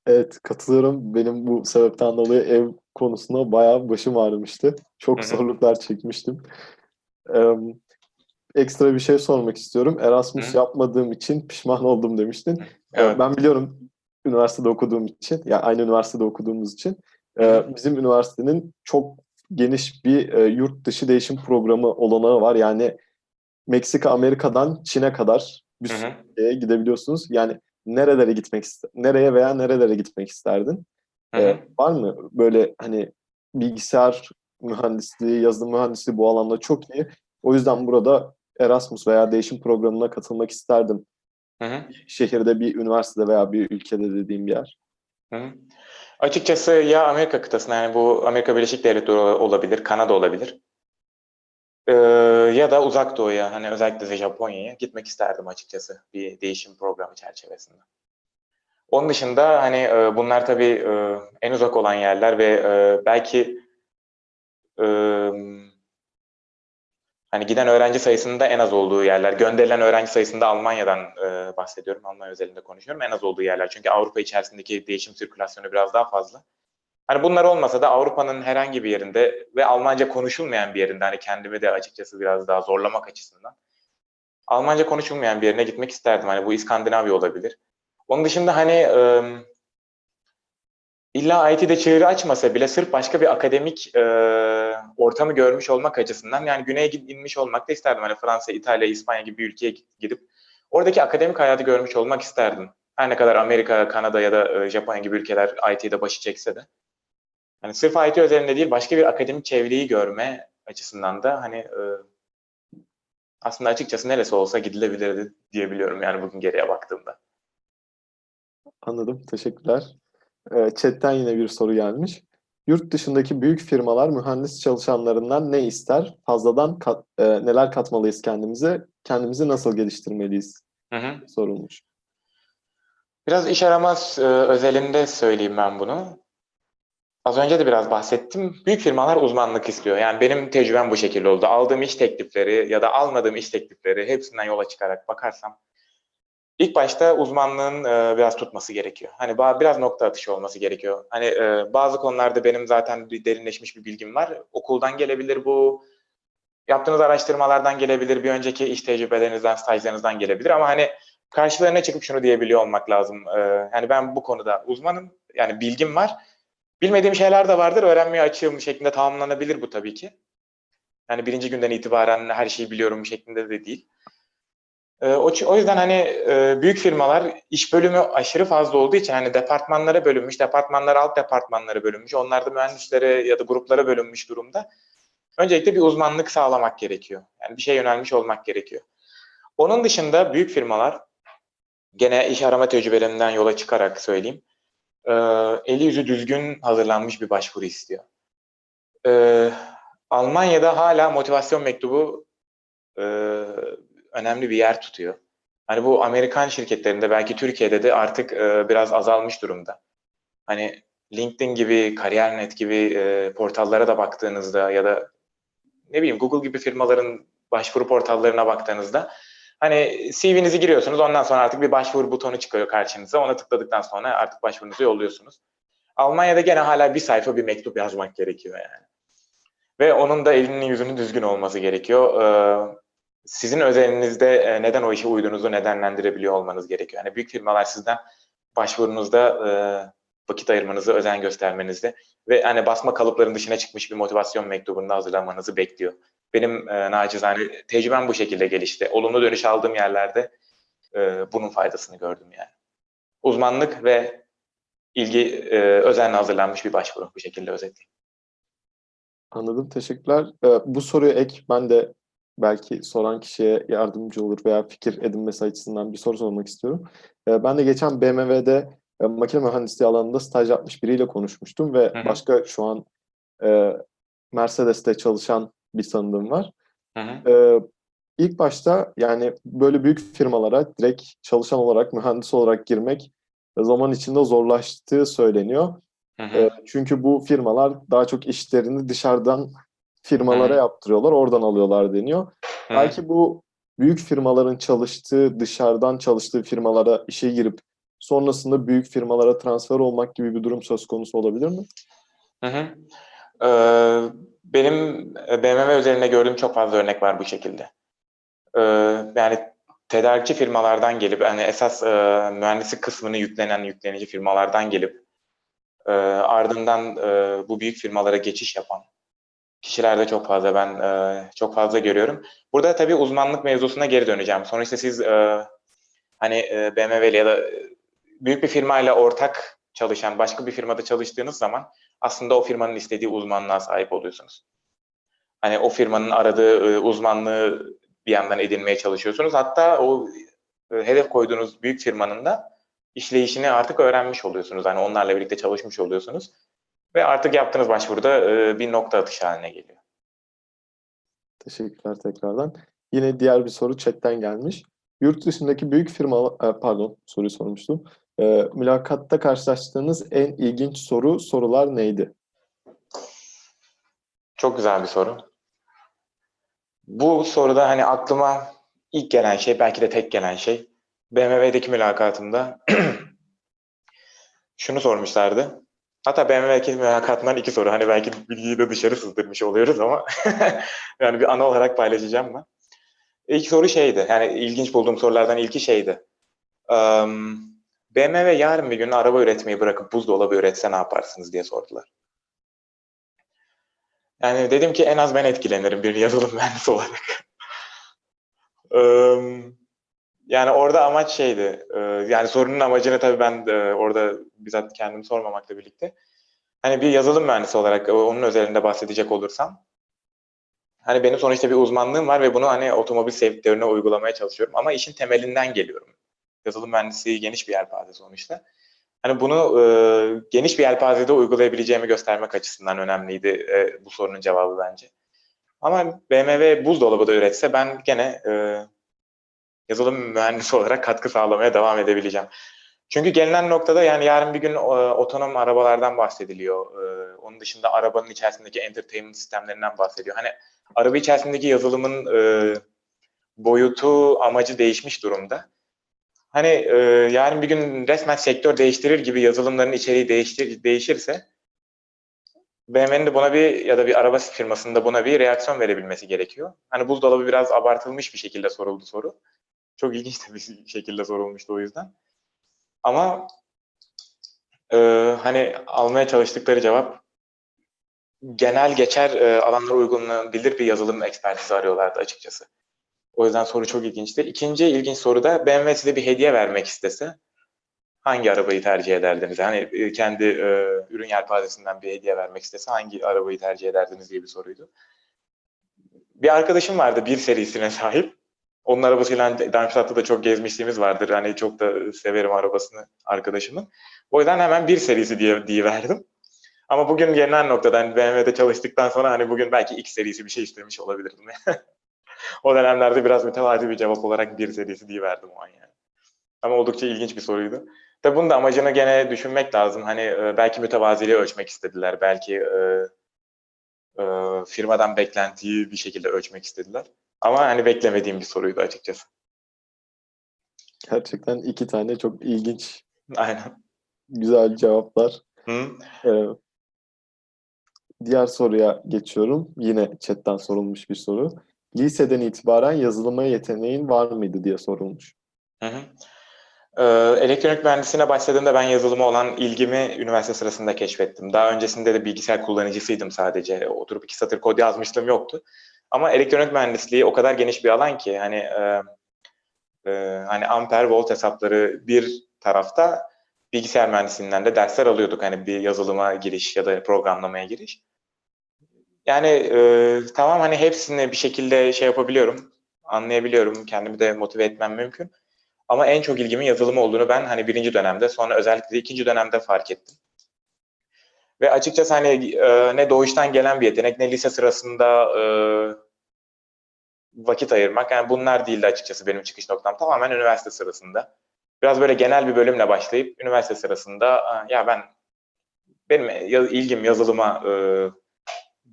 Evet katılıyorum. Benim bu sebepten dolayı ev konusunda bayağı başım ağrımıştı. Çok Hı hı. zorluklar çekmiştim. Ekstra bir şey sormak istiyorum. Erasmus Hı. yapmadığım için pişman oldum demiştin. Ee, Evet. Ben biliyorum üniversitede okuduğum için, ya aynı üniversitede okuduğumuz için e, bizim üniversitenin çok geniş bir e, yurt dışı değişim programı olanağı var. Yani Meksika, Amerika'dan Çin'e kadar bir Hı hı. ülkeye gidebiliyorsunuz. Yani nerelere gitmek nereye veya nerelere gitmek isterdin? Hı hı. Ee, var mı böyle hani bilgisayar mühendisliği, yazılım mühendisliği bu alanda çok iyi. O yüzden burada Erasmus veya değişim programına katılmak isterdim. Hı hı. Şehirde bir üniversitede veya bir ülkede dediğim bir yer. Hı hı. Açıkçası ya Amerika kıtasına yani bu Amerika Birleşik Devletleri ol- olabilir, Kanada olabilir. Ee, ya da Uzak Doğu'ya hani özellikle de Japonya'ya gitmek isterdim açıkçası bir değişim programı çerçevesinde. Onun dışında hani e, bunlar tabii e, en uzak olan yerler ve e, belki e, Hani giden öğrenci sayısının da en az olduğu yerler. Gönderilen öğrenci sayısında Almanya'dan e, bahsediyorum. Almanya özelinde konuşuyorum. En az olduğu yerler. Çünkü Avrupa içerisindeki değişim sirkülasyonu biraz daha fazla. Hani bunlar olmasa da Avrupa'nın herhangi bir yerinde ve Almanca konuşulmayan bir yerinde hani kendimi de açıkçası biraz daha zorlamak açısından Almanca konuşulmayan bir yerine gitmek isterdim. Hani bu İskandinavya olabilir. Onun dışında hani e, illa IT'de çığırı açmasa bile sırf başka bir akademik e, ortamı görmüş olmak açısından yani güneye inmiş olmak da isterdim. Hani Fransa, İtalya, İspanya gibi bir ülkeye gidip oradaki akademik hayatı görmüş olmak isterdim. Her ne kadar Amerika, Kanada ya da Japonya gibi ülkeler IT'de başı çekse de. Hani sırf IT özelinde değil başka bir akademik çevreyi görme açısından da hani e, aslında açıkçası neresi olsa gidilebilirdi diyebiliyorum yani bugün geriye baktığımda. Anladım. Teşekkürler. Ee, Chat'ten yine bir soru gelmiş. Yurt dışındaki büyük firmalar mühendis çalışanlarından ne ister? Fazladan kat- e, neler katmalıyız kendimize? Kendimizi nasıl geliştirmeliyiz? Hı hı. Sorulmuş. Biraz iş aramaz e, özelinde söyleyeyim ben bunu. Az önce de biraz bahsettim. Büyük firmalar uzmanlık istiyor. Yani benim tecrübem bu şekilde oldu. Aldığım iş teklifleri ya da almadığım iş teklifleri hepsinden yola çıkarak bakarsam ilk başta uzmanlığın e, biraz tutması gerekiyor. Hani biraz nokta atışı olması gerekiyor. Hani e, bazı konularda benim zaten bir derinleşmiş bir bilgim var. Okuldan gelebilir bu. Yaptığınız araştırmalardan gelebilir. Bir önceki iş tecrübelerinizden, stajlarınızdan gelebilir. Ama hani karşılarına çıkıp şunu diyebiliyor olmak lazım. E, yani ben bu konuda uzmanım. Yani bilgim var. Bilmediğim şeyler de vardır. Öğrenmeye açığım şeklinde tamamlanabilir bu tabii ki. Yani birinci günden itibaren her şeyi biliyorum şeklinde de değil. Ee, o, o yüzden hani e, büyük firmalar iş bölümü aşırı fazla olduğu için hani departmanlara bölünmüş, departmanlar alt departmanlara bölünmüş, onlar da mühendislere ya da gruplara bölünmüş durumda. Öncelikle bir uzmanlık sağlamak gerekiyor. Yani bir şey yönelmiş olmak gerekiyor. Onun dışında büyük firmalar gene iş arama tecrübelerimden yola çıkarak söyleyeyim e, eli yüzü düzgün hazırlanmış bir başvuru istiyor. E, Almanya'da hala motivasyon mektubu e, önemli bir yer tutuyor. Hani bu Amerikan şirketlerinde belki Türkiye'de de artık e, biraz azalmış durumda. Hani LinkedIn gibi, Kariyer.net gibi e, portallara da baktığınızda ya da ne bileyim Google gibi firmaların başvuru portallarına baktığınızda Hani CV'nizi giriyorsunuz ondan sonra artık bir başvuru butonu çıkıyor karşınıza. Ona tıkladıktan sonra artık başvurunuzu yolluyorsunuz. Almanya'da gene hala bir sayfa bir mektup yazmak gerekiyor yani. Ve onun da elinin yüzünün düzgün olması gerekiyor. Ee, sizin özelinizde e, neden o işe uyduğunuzu nedenlendirebiliyor olmanız gerekiyor. Yani büyük firmalar sizden başvurunuzda e, vakit ayırmanızı, özen göstermenizi ve hani basma kalıpların dışına çıkmış bir motivasyon mektubunu hazırlamanızı bekliyor. Benim e, nacizane tecrübem bu şekilde gelişti. Olumlu dönüş aldığım yerlerde e, bunun faydasını gördüm yani. Uzmanlık ve ilgi e, özenle hazırlanmış bir başvuru bu şekilde özetleyeyim. Anladım. Teşekkürler. Ee, bu soruyu ek ben de belki soran kişiye yardımcı olur veya fikir edinmesi açısından bir soru sormak istiyorum. Ee, ben de geçen BMW'de e, makine mühendisliği alanında staj yapmış biriyle konuşmuştum ve Hı hı. başka şu an e, Mercedes'te çalışan bir tanıdığım var. Ee, ilk başta yani böyle büyük firmalara direkt çalışan olarak, mühendis olarak girmek zaman içinde zorlaştığı söyleniyor. Hı hı. Ee, çünkü bu firmalar daha çok işlerini dışarıdan firmalara Hı. yaptırıyorlar, oradan alıyorlar deniyor. Hı. Belki bu büyük firmaların çalıştığı, dışarıdan çalıştığı firmalara işe girip sonrasında büyük firmalara transfer olmak gibi bir durum söz konusu olabilir mi? Hı hı. Ee, benim e, BMW üzerinde gördüğüm çok fazla örnek var bu şekilde. Ee, yani tedarikçi firmalardan gelip yani esas e, mühendislik kısmını yüklenen yüklenici firmalardan gelip e, ardından e, bu büyük firmalara geçiş yapan kişiler de çok fazla ben e, çok fazla görüyorum. Burada tabii uzmanlık mevzusuna geri döneceğim. Sonuçta siz e, hani e, BMW ya da e, büyük bir firmayla ortak çalışan başka bir firmada çalıştığınız zaman aslında o firmanın istediği uzmanlığa sahip oluyorsunuz. Hani o firmanın aradığı e, uzmanlığı bir yandan edinmeye çalışıyorsunuz. Hatta o e, hedef koyduğunuz büyük firmanın da işleyişini artık öğrenmiş oluyorsunuz. Hani onlarla birlikte çalışmış oluyorsunuz. Ve artık yaptığınız başvuruda e, bir nokta atışı haline geliyor. Teşekkürler tekrardan. Yine diğer bir soru chatten gelmiş. Yurt dışındaki büyük firma, e, pardon soruyu sormuştum. E, mülakatta karşılaştığınız en ilginç soru, sorular neydi? Çok güzel bir soru. bu soruda hani aklıma ilk gelen şey, belki de tek gelen şey, BMW'deki mülakatımda şunu sormuşlardı. Hatta BMW'deki mülakatından iki soru. Hani belki bilgiyi de dışarı sızdırmış oluyoruz ama yani bir ana olarak paylaşacağım ben. İlk soru şeydi, yani ilginç bulduğum sorulardan ilki şeydi. Um, BMW yarın bir gün araba üretmeyi bırakıp buzdolabı üretse ne yaparsınız diye sordular. Yani dedim ki en az ben etkilenirim bir yazılım mühendisi olarak. um, yani orada amaç şeydi, e, yani sorunun amacını tabii ben orada bizzat kendim sormamakla birlikte, hani bir yazılım mühendisi olarak onun özelinde bahsedecek olursam, hani benim sonuçta bir uzmanlığım var ve bunu hani otomobil sektörüne uygulamaya çalışıyorum ama işin temelinden geliyorum. Yazılım mühendisliği geniş bir yelpaze sonuçta. Hani bunu e, geniş bir yelpazede uygulayabileceğimi göstermek açısından önemliydi e, bu sorunun cevabı bence. Ama BMW buzdolabı da üretse ben gene e, yazılım mühendisi olarak katkı sağlamaya devam edebileceğim. Çünkü gelinen noktada yani yarın bir gün e, arabalardan bahsediliyor. E, onun dışında arabanın içerisindeki entertainment sistemlerinden bahsediyor. Hani araba içerisindeki yazılımın e, boyutu, amacı değişmiş durumda. Hani e, yarın bir gün resmen sektör değiştirir gibi yazılımların içeriği değiştir, değişirse BMW'nin de buna bir ya da bir araba firmasında buna bir reaksiyon verebilmesi gerekiyor. Hani buzdolabı biraz abartılmış bir şekilde soruldu soru. Çok ilginç bir şekilde sorulmuştu o yüzden. Ama e, hani almaya çalıştıkları cevap genel geçer e, alanlara uygulanabilir bir yazılım ekspertizi arıyorlardı açıkçası. O yüzden soru çok ilginçti. İkinci ilginç soru da BMW size bir hediye vermek istese hangi arabayı tercih ederdiniz? Hani kendi e, ürün yelpazesinden bir hediye vermek istese hangi arabayı tercih ederdiniz diye bir soruydu. Bir arkadaşım vardı bir serisine sahip. Onun arabasıyla Darmstadt'ta da çok gezmişliğimiz vardır. Hani çok da severim arabasını arkadaşımın. O yüzden hemen bir serisi diye, diye verdim. Ama bugün gelinen noktadan BMW'de çalıştıktan sonra hani bugün belki X serisi bir şey istemiş olabilirdim. o dönemlerde biraz mütevazi bir cevap olarak bir serisi diye verdim o an yani. Ama oldukça ilginç bir soruydu. Tabi bunun da amacını gene düşünmek lazım. Hani e, belki mütevaziliği ölçmek istediler. Belki e, e, firmadan beklentiyi bir şekilde ölçmek istediler. Ama hani beklemediğim bir soruydu açıkçası. Gerçekten iki tane çok ilginç, Aynen. güzel cevaplar. Hı? Ee, diğer soruya geçiyorum. Yine chatten sorulmuş bir soru. Liseden itibaren yazılıma yeteneğin var mıydı diye sorulmuş. Hı hı. Ee, elektronik mühendisliğine başladığımda ben yazılıma olan ilgimi üniversite sırasında keşfettim. Daha öncesinde de bilgisayar kullanıcısıydım sadece. Oturup iki satır kod yazmışlığım yoktu. Ama elektronik mühendisliği o kadar geniş bir alan ki hani e, e, hani amper volt hesapları bir tarafta bilgisayar mühendisliğinden de dersler alıyorduk. Hani bir yazılıma giriş ya da programlamaya giriş. Yani e, tamam hani hepsini bir şekilde şey yapabiliyorum, anlayabiliyorum, kendimi de motive etmem mümkün. Ama en çok ilgimin yazılım olduğunu ben hani birinci dönemde, sonra özellikle ikinci dönemde fark ettim. Ve açıkçası hani e, ne doğuştan gelen bir yetenek, ne lise sırasında e, vakit ayırmak. Yani bunlar değildi açıkçası benim çıkış noktam. Tamamen üniversite sırasında. Biraz böyle genel bir bölümle başlayıp üniversite sırasında ya ben benim ilgim yazılıma e,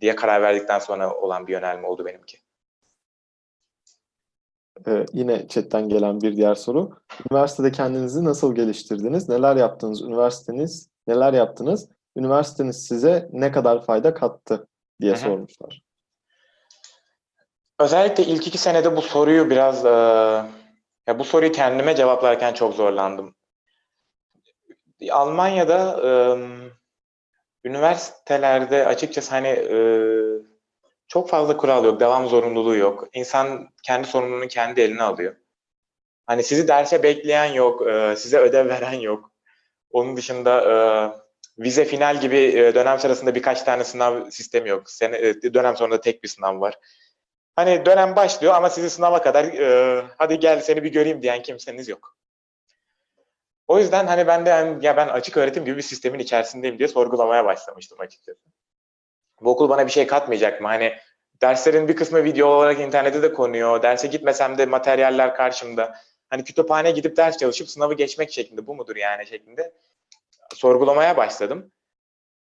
diye karar verdikten sonra olan bir yönelme oldu benimki. Ee, yine chatten gelen bir diğer soru. Üniversitede kendinizi nasıl geliştirdiniz? Neler yaptınız? Üniversiteniz neler yaptınız? Üniversiteniz size ne kadar fayda kattı diye Hı hı. sormuşlar. Özellikle ilk iki senede bu soruyu biraz e, ya bu soruyu kendime cevaplarken çok zorlandım. Almanya'da e, üniversitelerde açıkçası hani e, çok fazla kural yok, devam zorunluluğu yok. İnsan kendi sorumluluğunu kendi eline alıyor. Hani sizi derse bekleyen yok, e, size ödev veren yok. Onun dışında e, vize final gibi e, dönem sırasında birkaç tane sınav sistemi yok. Sene, dönem sonunda tek bir sınav var. Hani dönem başlıyor ama sizi sınava kadar e, hadi gel seni bir göreyim diyen kimseniz yok. O yüzden hani ben de yani, ya ben açık öğretim gibi bir sistemin içerisindeyim diye sorgulamaya başlamıştım açıkçası. Bu okul bana bir şey katmayacak mı? Hani derslerin bir kısmı video olarak internette de konuyor. Derse gitmesem de materyaller karşımda. Hani kütüphaneye gidip ders çalışıp sınavı geçmek şeklinde bu mudur yani şeklinde sorgulamaya başladım.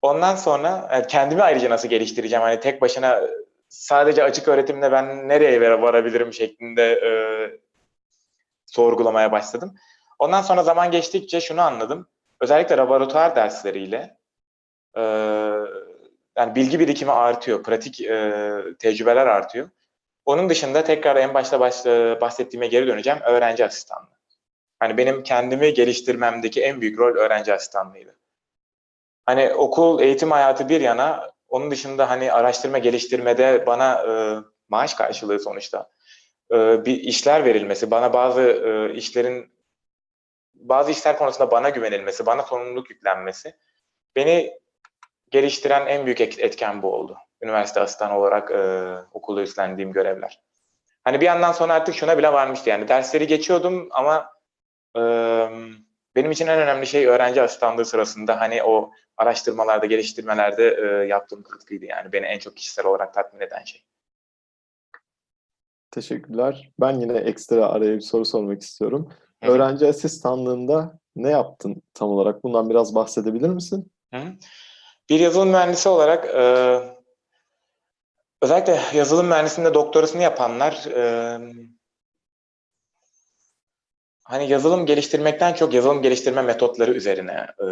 Ondan sonra yani kendimi ayrıca nasıl geliştireceğim? Hani tek başına sadece açık öğretimde ben nereye vara- varabilirim şeklinde e, sorgulamaya başladım. Ondan sonra zaman geçtikçe şunu anladım. Özellikle laboratuvar dersleriyle e, yani bilgi birikimi artıyor, pratik e, tecrübeler artıyor. Onun dışında tekrar en başta bahsettiğime geri döneceğim. Öğrenci asistanlığı. Hani benim kendimi geliştirmemdeki en büyük rol öğrenci asistanlığıydı. Hani okul, eğitim hayatı bir yana, onun dışında hani araştırma geliştirmede bana e, maaş karşılığı sonuçta e, bir işler verilmesi, bana bazı e, işlerin bazı işler konusunda bana güvenilmesi, bana sorumluluk yüklenmesi beni geliştiren en büyük et- etken bu oldu. Üniversite asistanı olarak e, okulda üstlendiğim görevler. Hani bir yandan sonra artık şuna bile varmıştı yani dersleri geçiyordum ama e, benim için en önemli şey öğrenci asistanlığı sırasında hani o araştırmalarda, geliştirmelerde e, yaptığım katkıydı yani beni en çok kişisel olarak tatmin eden şey. Teşekkürler. Ben yine ekstra araya bir soru sormak istiyorum. Hı. Öğrenci asistanlığında ne yaptın tam olarak? Bundan biraz bahsedebilir misin? Hı. Bir yazılım mühendisi olarak e, özellikle yazılım mühendisliğinde doktorasını yapanlar e, hani yazılım geliştirmekten çok yazılım geliştirme metotları üzerine e,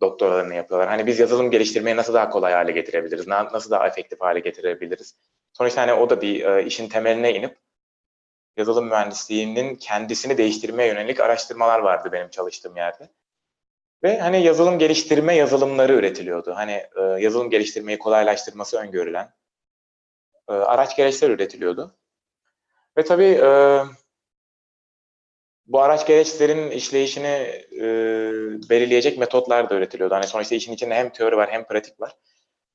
doktoralarını yapıyorlar. Hani biz yazılım geliştirmeyi nasıl daha kolay hale getirebiliriz, na- nasıl daha efektif hale getirebiliriz. Sonuçta hani o da bir e, işin temeline inip yazılım mühendisliğinin kendisini değiştirmeye yönelik araştırmalar vardı benim çalıştığım yerde. Ve hani yazılım geliştirme yazılımları üretiliyordu. Hani e, yazılım geliştirmeyi kolaylaştırması öngörülen e, araç gereçler üretiliyordu. Ve tabii e, bu araç gereçlerin işleyişini e, belirleyecek metotlar da üretiliyordu. Hani sonuçta işin içinde hem teori var hem pratik var.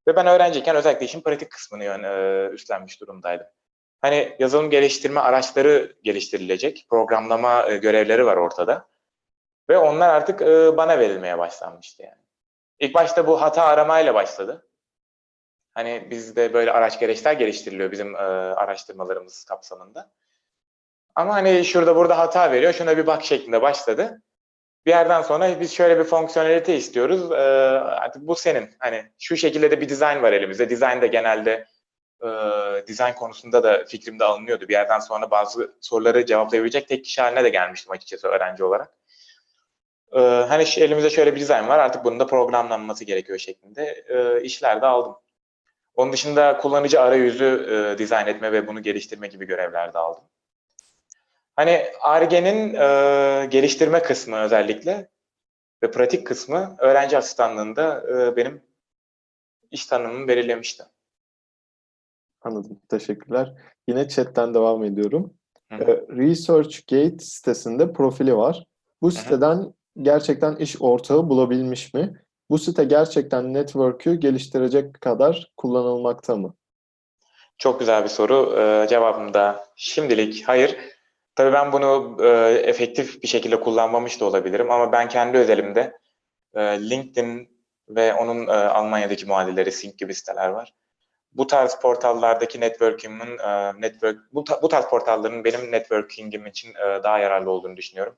Ve ben öğrenciyken özellikle işin pratik kısmını yön- e, üstlenmiş durumdaydım. Hani yazılım geliştirme araçları geliştirilecek, programlama e, görevleri var ortada. Ve onlar artık e, bana verilmeye başlanmıştı yani. İlk başta bu hata aramayla başladı. Hani bizde böyle araç gereçler geliştiriliyor bizim e, araştırmalarımız kapsamında. Ama hani şurada burada hata veriyor, şuna bir bak şeklinde başladı. Bir yerden sonra biz şöyle bir fonksiyonelite istiyoruz. E, artık bu senin. Hani şu şekilde de bir dizayn var elimizde. Dizayn da genelde e, dizayn konusunda da fikrimde alınıyordu. Bir yerden sonra bazı soruları cevaplayabilecek tek kişi haline de gelmiştim açıkçası öğrenci olarak. Ee, hani elimizde şöyle bir dizayn var artık bunun da programlanması gerekiyor şeklinde e, işler de aldım. Onun dışında kullanıcı arayüzü e, dizayn etme ve bunu geliştirme gibi görevler de aldım. Hani Ar-Ge'nin e, geliştirme kısmı özellikle ve pratik kısmı öğrenci asistanlığında e, benim iş tanımımı belirlemişti. Anladım. Teşekkürler. Yine chatten devam ediyorum. Hı hı. Ee, ResearchGate sitesinde profili var. Bu siteden gerçekten iş ortağı bulabilmiş mi? Bu site gerçekten network'ü geliştirecek kadar kullanılmakta mı? Çok güzel bir soru. Ee, cevabım da şimdilik hayır. Tabii ben bunu e, efektif bir şekilde kullanmamış da olabilirim ama ben kendi özelimde e, LinkedIn ve onun e, Almanya'daki muadilleri Sync gibi siteler var. Bu tarz portallardaki networking'imin e, network bu, ta- bu tarz portalların benim networking'im için e, daha yararlı olduğunu düşünüyorum.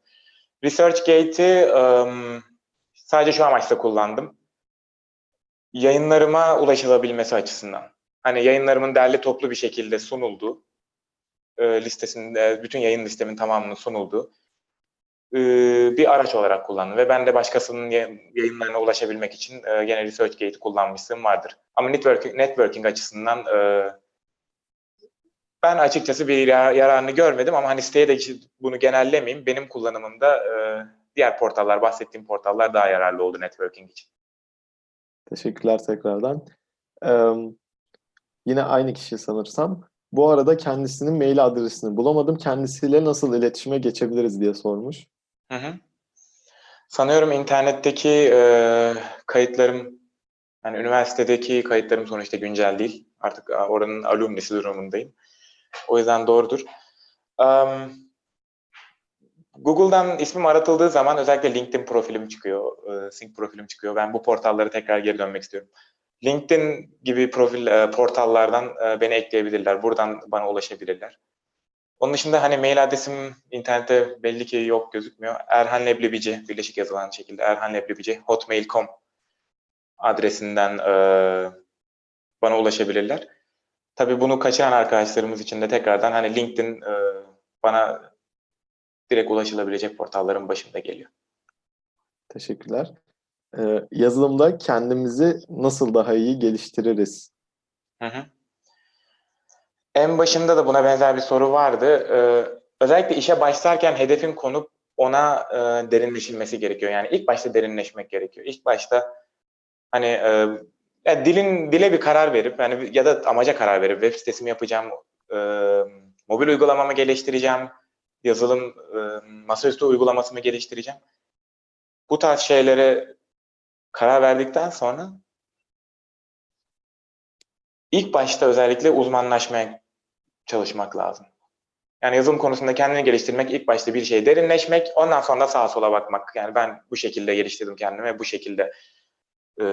ResearchGate'i e, sadece şu amaçla kullandım. Yayınlarıma ulaşılabilmesi açısından hani yayınlarımın derli toplu bir şekilde sunulduğu, e, listesinde bütün yayın listemin tamamının sunulduğu e, bir araç olarak kullandım. Ve ben de başkasının yay- yayınlarına ulaşabilmek için e, gene ResearchGate'i kullanmışlığım vardır. Ama networking, networking açısından e, ben açıkçası bir yar- yararını görmedim ama hani siteye de bunu genellemeyeyim. Benim kullanımımda e, diğer portallar, bahsettiğim portallar daha yararlı oldu networking için. Teşekkürler tekrardan. Ee, yine aynı kişi sanırsam. Bu arada kendisinin mail adresini bulamadım. Kendisiyle nasıl iletişime geçebiliriz diye sormuş. Hı hı. Sanıyorum internetteki e, kayıtlarım, yani üniversitedeki kayıtlarım sonuçta güncel değil. Artık oranın alumnisi durumundayım. O yüzden doğrudur. Am, Google'dan ismim aratıldığı zaman özellikle LinkedIn profilim çıkıyor, e, Sync profilim çıkıyor. Ben bu portallara tekrar geri dönmek istiyorum. LinkedIn gibi profil e, portallardan e, beni ekleyebilirler. Buradan bana ulaşabilirler. Onun dışında hani mail adresim internette belli ki yok gözükmüyor. Erhan Leblebici, birleşik yazılan şekilde Erhan Leblebici, hotmail.com adresinden e, bana ulaşabilirler. Tabii bunu kaçıran arkadaşlarımız için de tekrardan hani LinkedIn e, bana direkt ulaşılabilecek portalların başında geliyor. Teşekkürler. Ee, yazılımda kendimizi nasıl daha iyi geliştiririz? Hı hı. En başında da buna benzer bir soru vardı. Ee, özellikle işe başlarken hedefin konup ona e, derinleşilmesi gerekiyor. Yani ilk başta derinleşmek gerekiyor. İlk başta hani e, ya dilin dile bir karar verip yani ya da amaca karar verip web sitesimi yapacağım, e, mobil uygulamamı geliştireceğim, yazılım e, masaüstü uygulamasımı geliştireceğim. Bu tarz şeylere karar verdikten sonra ilk başta özellikle uzmanlaşmaya çalışmak lazım. Yani yazılım konusunda kendini geliştirmek, ilk başta bir şeye derinleşmek, ondan sonra sağa sola bakmak. Yani ben bu şekilde geliştirdim kendimi ve bu şekilde e,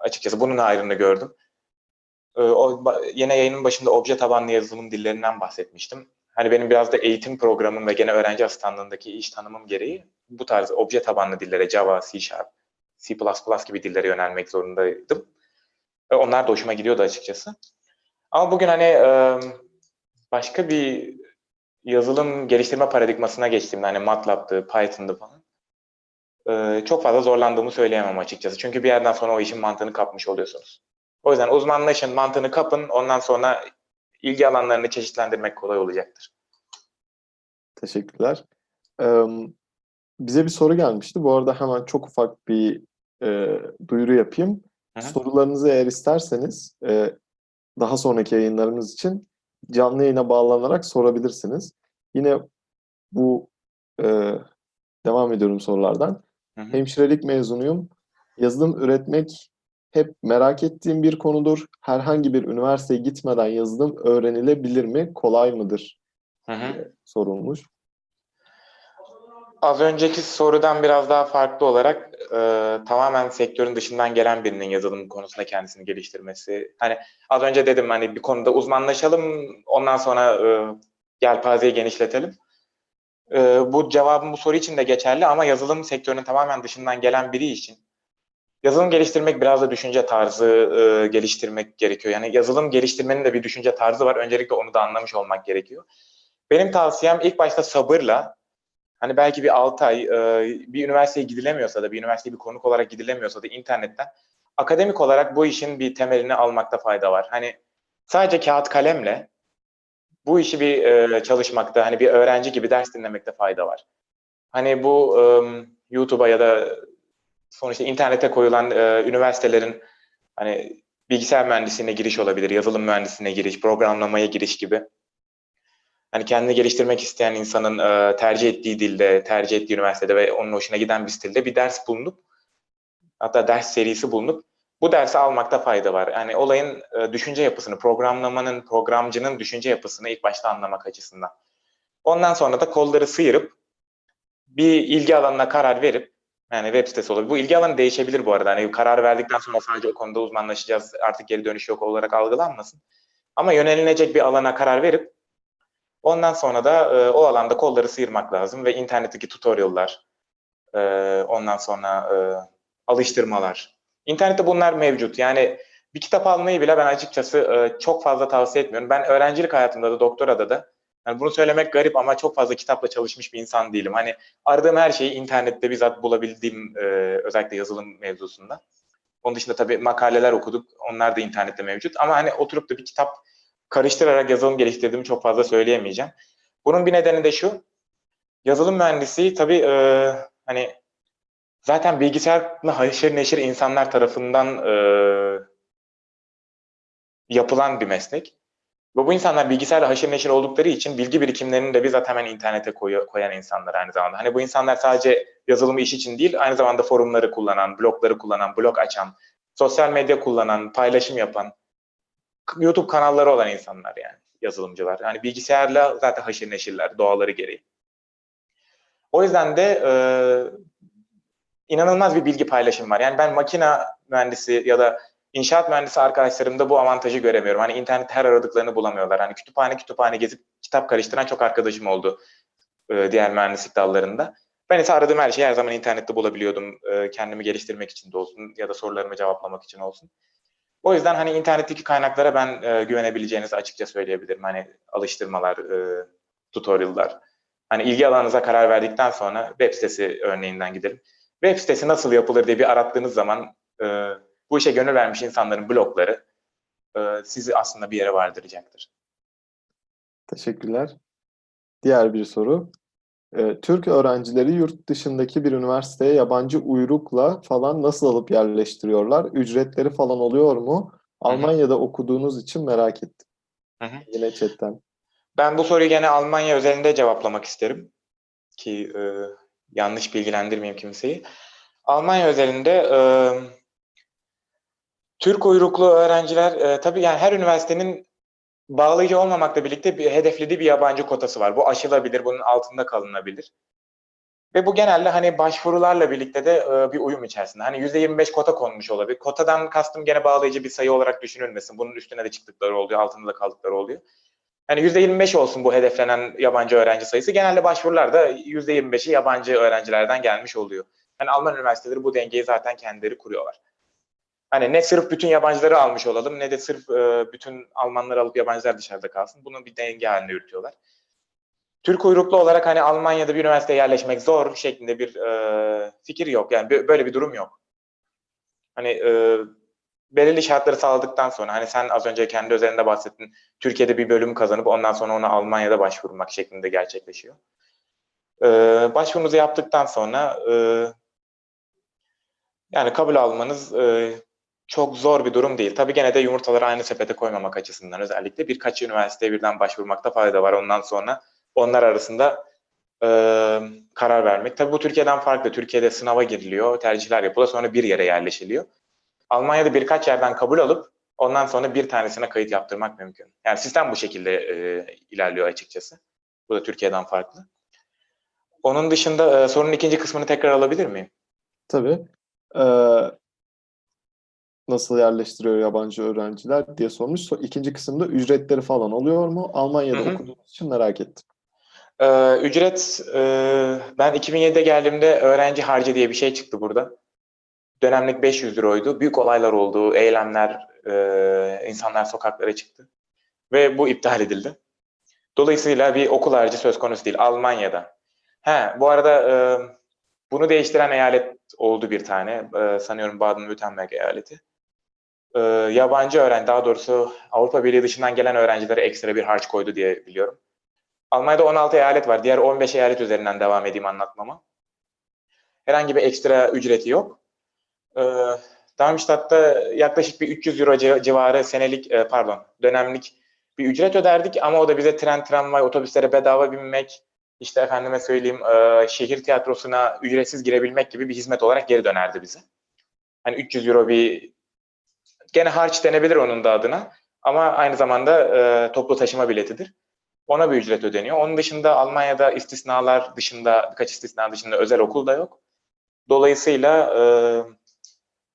açıkçası bunun ayrını gördüm. E, o, yine yayının başında obje tabanlı yazılım dillerinden bahsetmiştim. Hani benim biraz da eğitim programım ve gene öğrenci asistanlığındaki iş tanımım gereği bu tarz obje tabanlı dillere Java, C Sharp, C++ gibi dillere yönelmek zorundaydım. Onlar da hoşuma gidiyordu açıkçası. Ama bugün hani başka bir yazılım geliştirme paradigmasına geçtiğimde hani MATLAB'dı, Python'dı falan çok fazla zorlandığımı söyleyemem açıkçası. Çünkü bir yerden sonra o işin mantığını kapmış oluyorsunuz. O yüzden uzmanlaşın, mantığını kapın, ondan sonra ilgi alanlarını çeşitlendirmek kolay olacaktır. Teşekkürler. Bize bir soru gelmişti. Bu arada hemen çok ufak bir e, duyuru yapayım. Hı. Sorularınızı eğer isterseniz e, daha sonraki yayınlarımız için canlı yayına bağlanarak sorabilirsiniz. Yine bu e, devam ediyorum sorulardan. Hı hı. Hemşirelik mezunuyum. Yazılım üretmek hep merak ettiğim bir konudur. Herhangi bir üniversiteye gitmeden yazılım öğrenilebilir mi? Kolay mıdır? Hı hı. sorulmuş. Az önceki sorudan biraz daha farklı olarak e, tamamen sektörün dışından gelen birinin yazılım konusunda kendisini geliştirmesi. Hani az önce dedim hani bir konuda uzmanlaşalım ondan sonra e, yelpazeyi genişletelim. E, bu cevabım bu soru için de geçerli ama yazılım sektörünün tamamen dışından gelen biri için yazılım geliştirmek biraz da düşünce tarzı e, geliştirmek gerekiyor. Yani yazılım geliştirmenin de bir düşünce tarzı var. Öncelikle onu da anlamış olmak gerekiyor. Benim tavsiyem ilk başta sabırla hani belki bir 6 ay e, bir üniversiteye gidilemiyorsa da bir üniversiteye bir konuk olarak gidilemiyorsa da internetten akademik olarak bu işin bir temelini almakta fayda var. Hani sadece kağıt kalemle bu işi bir e, çalışmakta hani bir öğrenci gibi ders dinlemekte fayda var. Hani bu e, YouTube'a ya da sonuçta internete koyulan e, üniversitelerin hani bilgisayar mühendisliğine giriş olabilir, yazılım mühendisliğine giriş, programlamaya giriş gibi hani kendini geliştirmek isteyen insanın e, tercih ettiği dilde, tercih ettiği üniversitede ve onun hoşuna giden bir stilde bir ders bulunup hatta ders serisi bulunup bu dersi almakta fayda var. Yani olayın e, düşünce yapısını, programlamanın, programcının düşünce yapısını ilk başta anlamak açısından. Ondan sonra da kolları sıyırıp bir ilgi alanına karar verip yani web sitesi olabilir. Bu ilgi alanı değişebilir bu arada. Hani karar verdikten sonra sadece o konuda uzmanlaşacağız. Artık geri dönüş yok olarak algılanmasın. Ama yönelilecek bir alana karar verip Ondan sonra da e, o alanda kolları sıyırmak lazım ve internetteki tutorial'lar, e, ondan sonra e, alıştırmalar. İnternette bunlar mevcut. Yani bir kitap almayı bile ben açıkçası e, çok fazla tavsiye etmiyorum. Ben öğrencilik hayatımda da doktorada da yani bunu söylemek garip ama çok fazla kitapla çalışmış bir insan değilim. Hani aradığım her şeyi internette bizzat bulabildiğim e, özellikle yazılım mevzusunda. Onun dışında tabii makaleler okuduk. Onlar da internette mevcut. Ama hani oturup da bir kitap karıştırarak yazılım geliştirdiğimi çok fazla söyleyemeyeceğim. Bunun bir nedeni de şu. Yazılım mühendisliği tabii e, hani zaten bilgisayarla haşır neşir insanlar tarafından e, yapılan bir meslek. Ve bu insanlar bilgisayarla haşır neşir oldukları için bilgi birikimlerini de bizzat hemen internete koy, koyan insanlar aynı zamanda. Hani bu insanlar sadece yazılımı iş için değil, aynı zamanda forumları kullanan, blogları kullanan, blog açan, sosyal medya kullanan, paylaşım yapan, YouTube kanalları olan insanlar yani yazılımcılar. Yani bilgisayarla zaten haşır neşirler doğaları gereği. O yüzden de e, inanılmaz bir bilgi paylaşımı var. Yani ben makina mühendisi ya da inşaat mühendisi arkadaşlarımda bu avantajı göremiyorum. Hani internet her aradıklarını bulamıyorlar. Hani kütüphane kütüphane gezip kitap karıştıran çok arkadaşım oldu e, diğer mühendislik dallarında. Ben ise aradığım her şeyi her zaman internette bulabiliyordum. E, kendimi geliştirmek için de olsun ya da sorularımı cevaplamak için olsun. O yüzden hani internetteki kaynaklara ben e, güvenebileceğinizi açıkça söyleyebilirim. Hani alıştırmalar, e, tutorial'lar. Hani ilgi alanınıza karar verdikten sonra web sitesi örneğinden gidelim. Web sitesi nasıl yapılır diye bir arattığınız zaman e, bu işe gönül vermiş insanların blogları e, sizi aslında bir yere vardıracaktır. Teşekkürler. Diğer bir soru. Ee, Türk öğrencileri yurt dışındaki bir üniversiteye yabancı uyrukla falan nasıl alıp yerleştiriyorlar? Ücretleri falan oluyor mu? Almanya'da okuduğunuz için merak ettim. Hı hı. Yine chatten. Ben bu soruyu gene Almanya özelinde cevaplamak isterim. Ki e, yanlış bilgilendirmeyeyim kimseyi. Almanya özelinde e, Türk uyruklu öğrenciler e, tabii yani her üniversitenin bağlayıcı olmamakla birlikte bir hedeflediği bir yabancı kotası var. Bu aşılabilir, bunun altında kalınabilir. Ve bu genelde hani başvurularla birlikte de e, bir uyum içerisinde. Hani %25 kota konmuş olabilir. Kotadan kastım gene bağlayıcı bir sayı olarak düşünülmesin. Bunun üstüne de çıktıkları oluyor, altında da kaldıkları oluyor. Hani %25 olsun bu hedeflenen yabancı öğrenci sayısı. Genelde başvurularda %25'i yabancı öğrencilerden gelmiş oluyor. Hani Alman üniversiteleri bu dengeyi zaten kendileri kuruyorlar. Hani ne sırf bütün yabancıları almış olalım ne de sırf e, bütün Almanları alıp yabancılar dışarıda kalsın. Bunu bir denge haline yürütüyorlar. Türk uyruklu olarak hani Almanya'da bir üniversiteye yerleşmek zor şeklinde bir e, fikir yok. Yani bö- böyle bir durum yok. Hani e, belirli şartları sağladıktan sonra hani sen az önce kendi özelinde bahsettin. Türkiye'de bir bölüm kazanıp ondan sonra ona Almanya'da başvurmak şeklinde gerçekleşiyor. E, başvurunuzu yaptıktan sonra e, yani kabul almanız e, çok zor bir durum değil. Tabii gene de yumurtaları aynı sepete koymamak açısından özellikle birkaç üniversiteye birden başvurmakta fayda var. Ondan sonra onlar arasında e, karar vermek. Tabii bu Türkiye'den farklı. Türkiye'de sınava giriliyor, tercihler yapılıyor, sonra bir yere yerleşiliyor. Almanya'da birkaç yerden kabul alıp ondan sonra bir tanesine kayıt yaptırmak mümkün. Yani sistem bu şekilde e, ilerliyor açıkçası. Bu da Türkiye'den farklı. Onun dışında e, sorunun ikinci kısmını tekrar alabilir miyim? Tabii. Ee, nasıl yerleştiriyor yabancı öğrenciler diye sormuş. So- İkinci kısımda ücretleri falan oluyor mu? Almanya'da Hı hı. okuduğunuz için merak ettim. Ee, ücret, e, ben 2007'de geldiğimde öğrenci harcı diye bir şey çıktı burada. Dönemlik 500 euroydu. Büyük olaylar oldu, eylemler, e, insanlar sokaklara çıktı. Ve bu iptal edildi. Dolayısıyla bir okul harcı söz konusu değil Almanya'da. He, bu arada e, bunu değiştiren eyalet oldu bir tane. E, sanıyorum Baden-Württemberg eyaleti. E, yabancı öğrenci, daha doğrusu Avrupa Birliği dışından gelen öğrencilere ekstra bir harç koydu diye biliyorum. Almanya'da 16 eyalet var. Diğer 15 eyalet üzerinden devam edeyim anlatmama. Herhangi bir ekstra ücreti yok. Ee, Darmstadt'ta yaklaşık bir 300 euro ci- civarı senelik, e, pardon, dönemlik bir ücret öderdik ama o da bize tren, tramvay, otobüslere bedava binmek, işte efendime söyleyeyim e, şehir tiyatrosuna ücretsiz girebilmek gibi bir hizmet olarak geri dönerdi bize. Hani 300 euro bir gene harç denebilir onun da adına ama aynı zamanda e, toplu taşıma biletidir. Ona bir ücret ödeniyor. Onun dışında Almanya'da istisnalar dışında, birkaç istisna dışında özel okul da yok. Dolayısıyla e,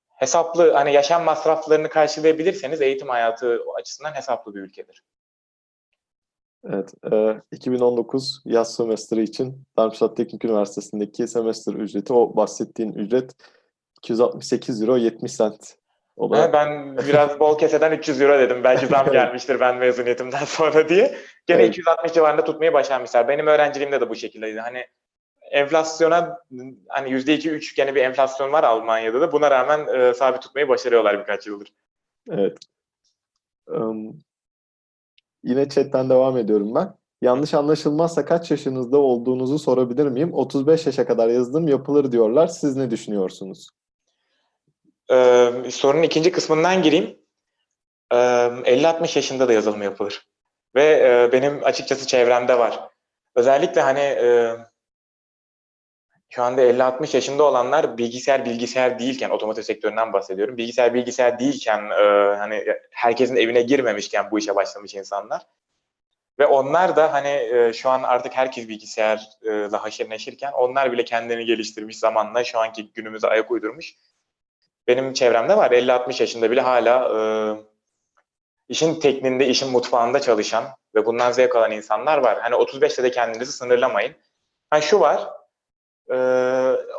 hesaplı, hani yaşam masraflarını karşılayabilirseniz eğitim hayatı açısından hesaplı bir ülkedir. Evet, e, 2019 yaz semestri için Darmstadt Teknik Üniversitesi'ndeki semestr ücreti, o bahsettiğin ücret 268 euro 70 cent olarak. Ha, ben biraz bol keseden 300 euro dedim. Belki zam gelmiştir ben mezuniyetimden sonra diye. Gene Evet. 260 civarında tutmayı başarmışlar. Benim öğrenciliğimde de bu şekildeydi. Hani enflasyona hani %2-3 gene bir enflasyon var Almanya'da da. Buna rağmen e, sabit tutmayı başarıyorlar birkaç yıldır. Evet. Em, yine chatten devam ediyorum ben. Yanlış anlaşılmazsa kaç yaşınızda olduğunuzu sorabilir miyim? 35 yaşa kadar yazılım yapılır diyorlar. Siz ne düşünüyorsunuz? Ee, sorunun ikinci kısmından gireyim. Ee, 50-60 yaşında da yazılım yapılır. Ve e, benim açıkçası çevremde var. Özellikle hani e, şu anda 50-60 yaşında olanlar bilgisayar bilgisayar değilken, otomotiv sektöründen bahsediyorum. Bilgisayar bilgisayar değilken e, hani herkesin evine girmemişken bu işe başlamış insanlar. Ve onlar da hani e, şu an artık herkes bilgisayarla haşır neşirken onlar bile kendini geliştirmiş zamanla şu anki günümüze ayak uydurmuş. Benim çevremde var 50-60 yaşında bile hala e, işin tekniğinde, işin mutfağında çalışan ve bundan zevk alan insanlar var. Hani 35'te de kendinizi sınırlamayın. Ha şu var, e,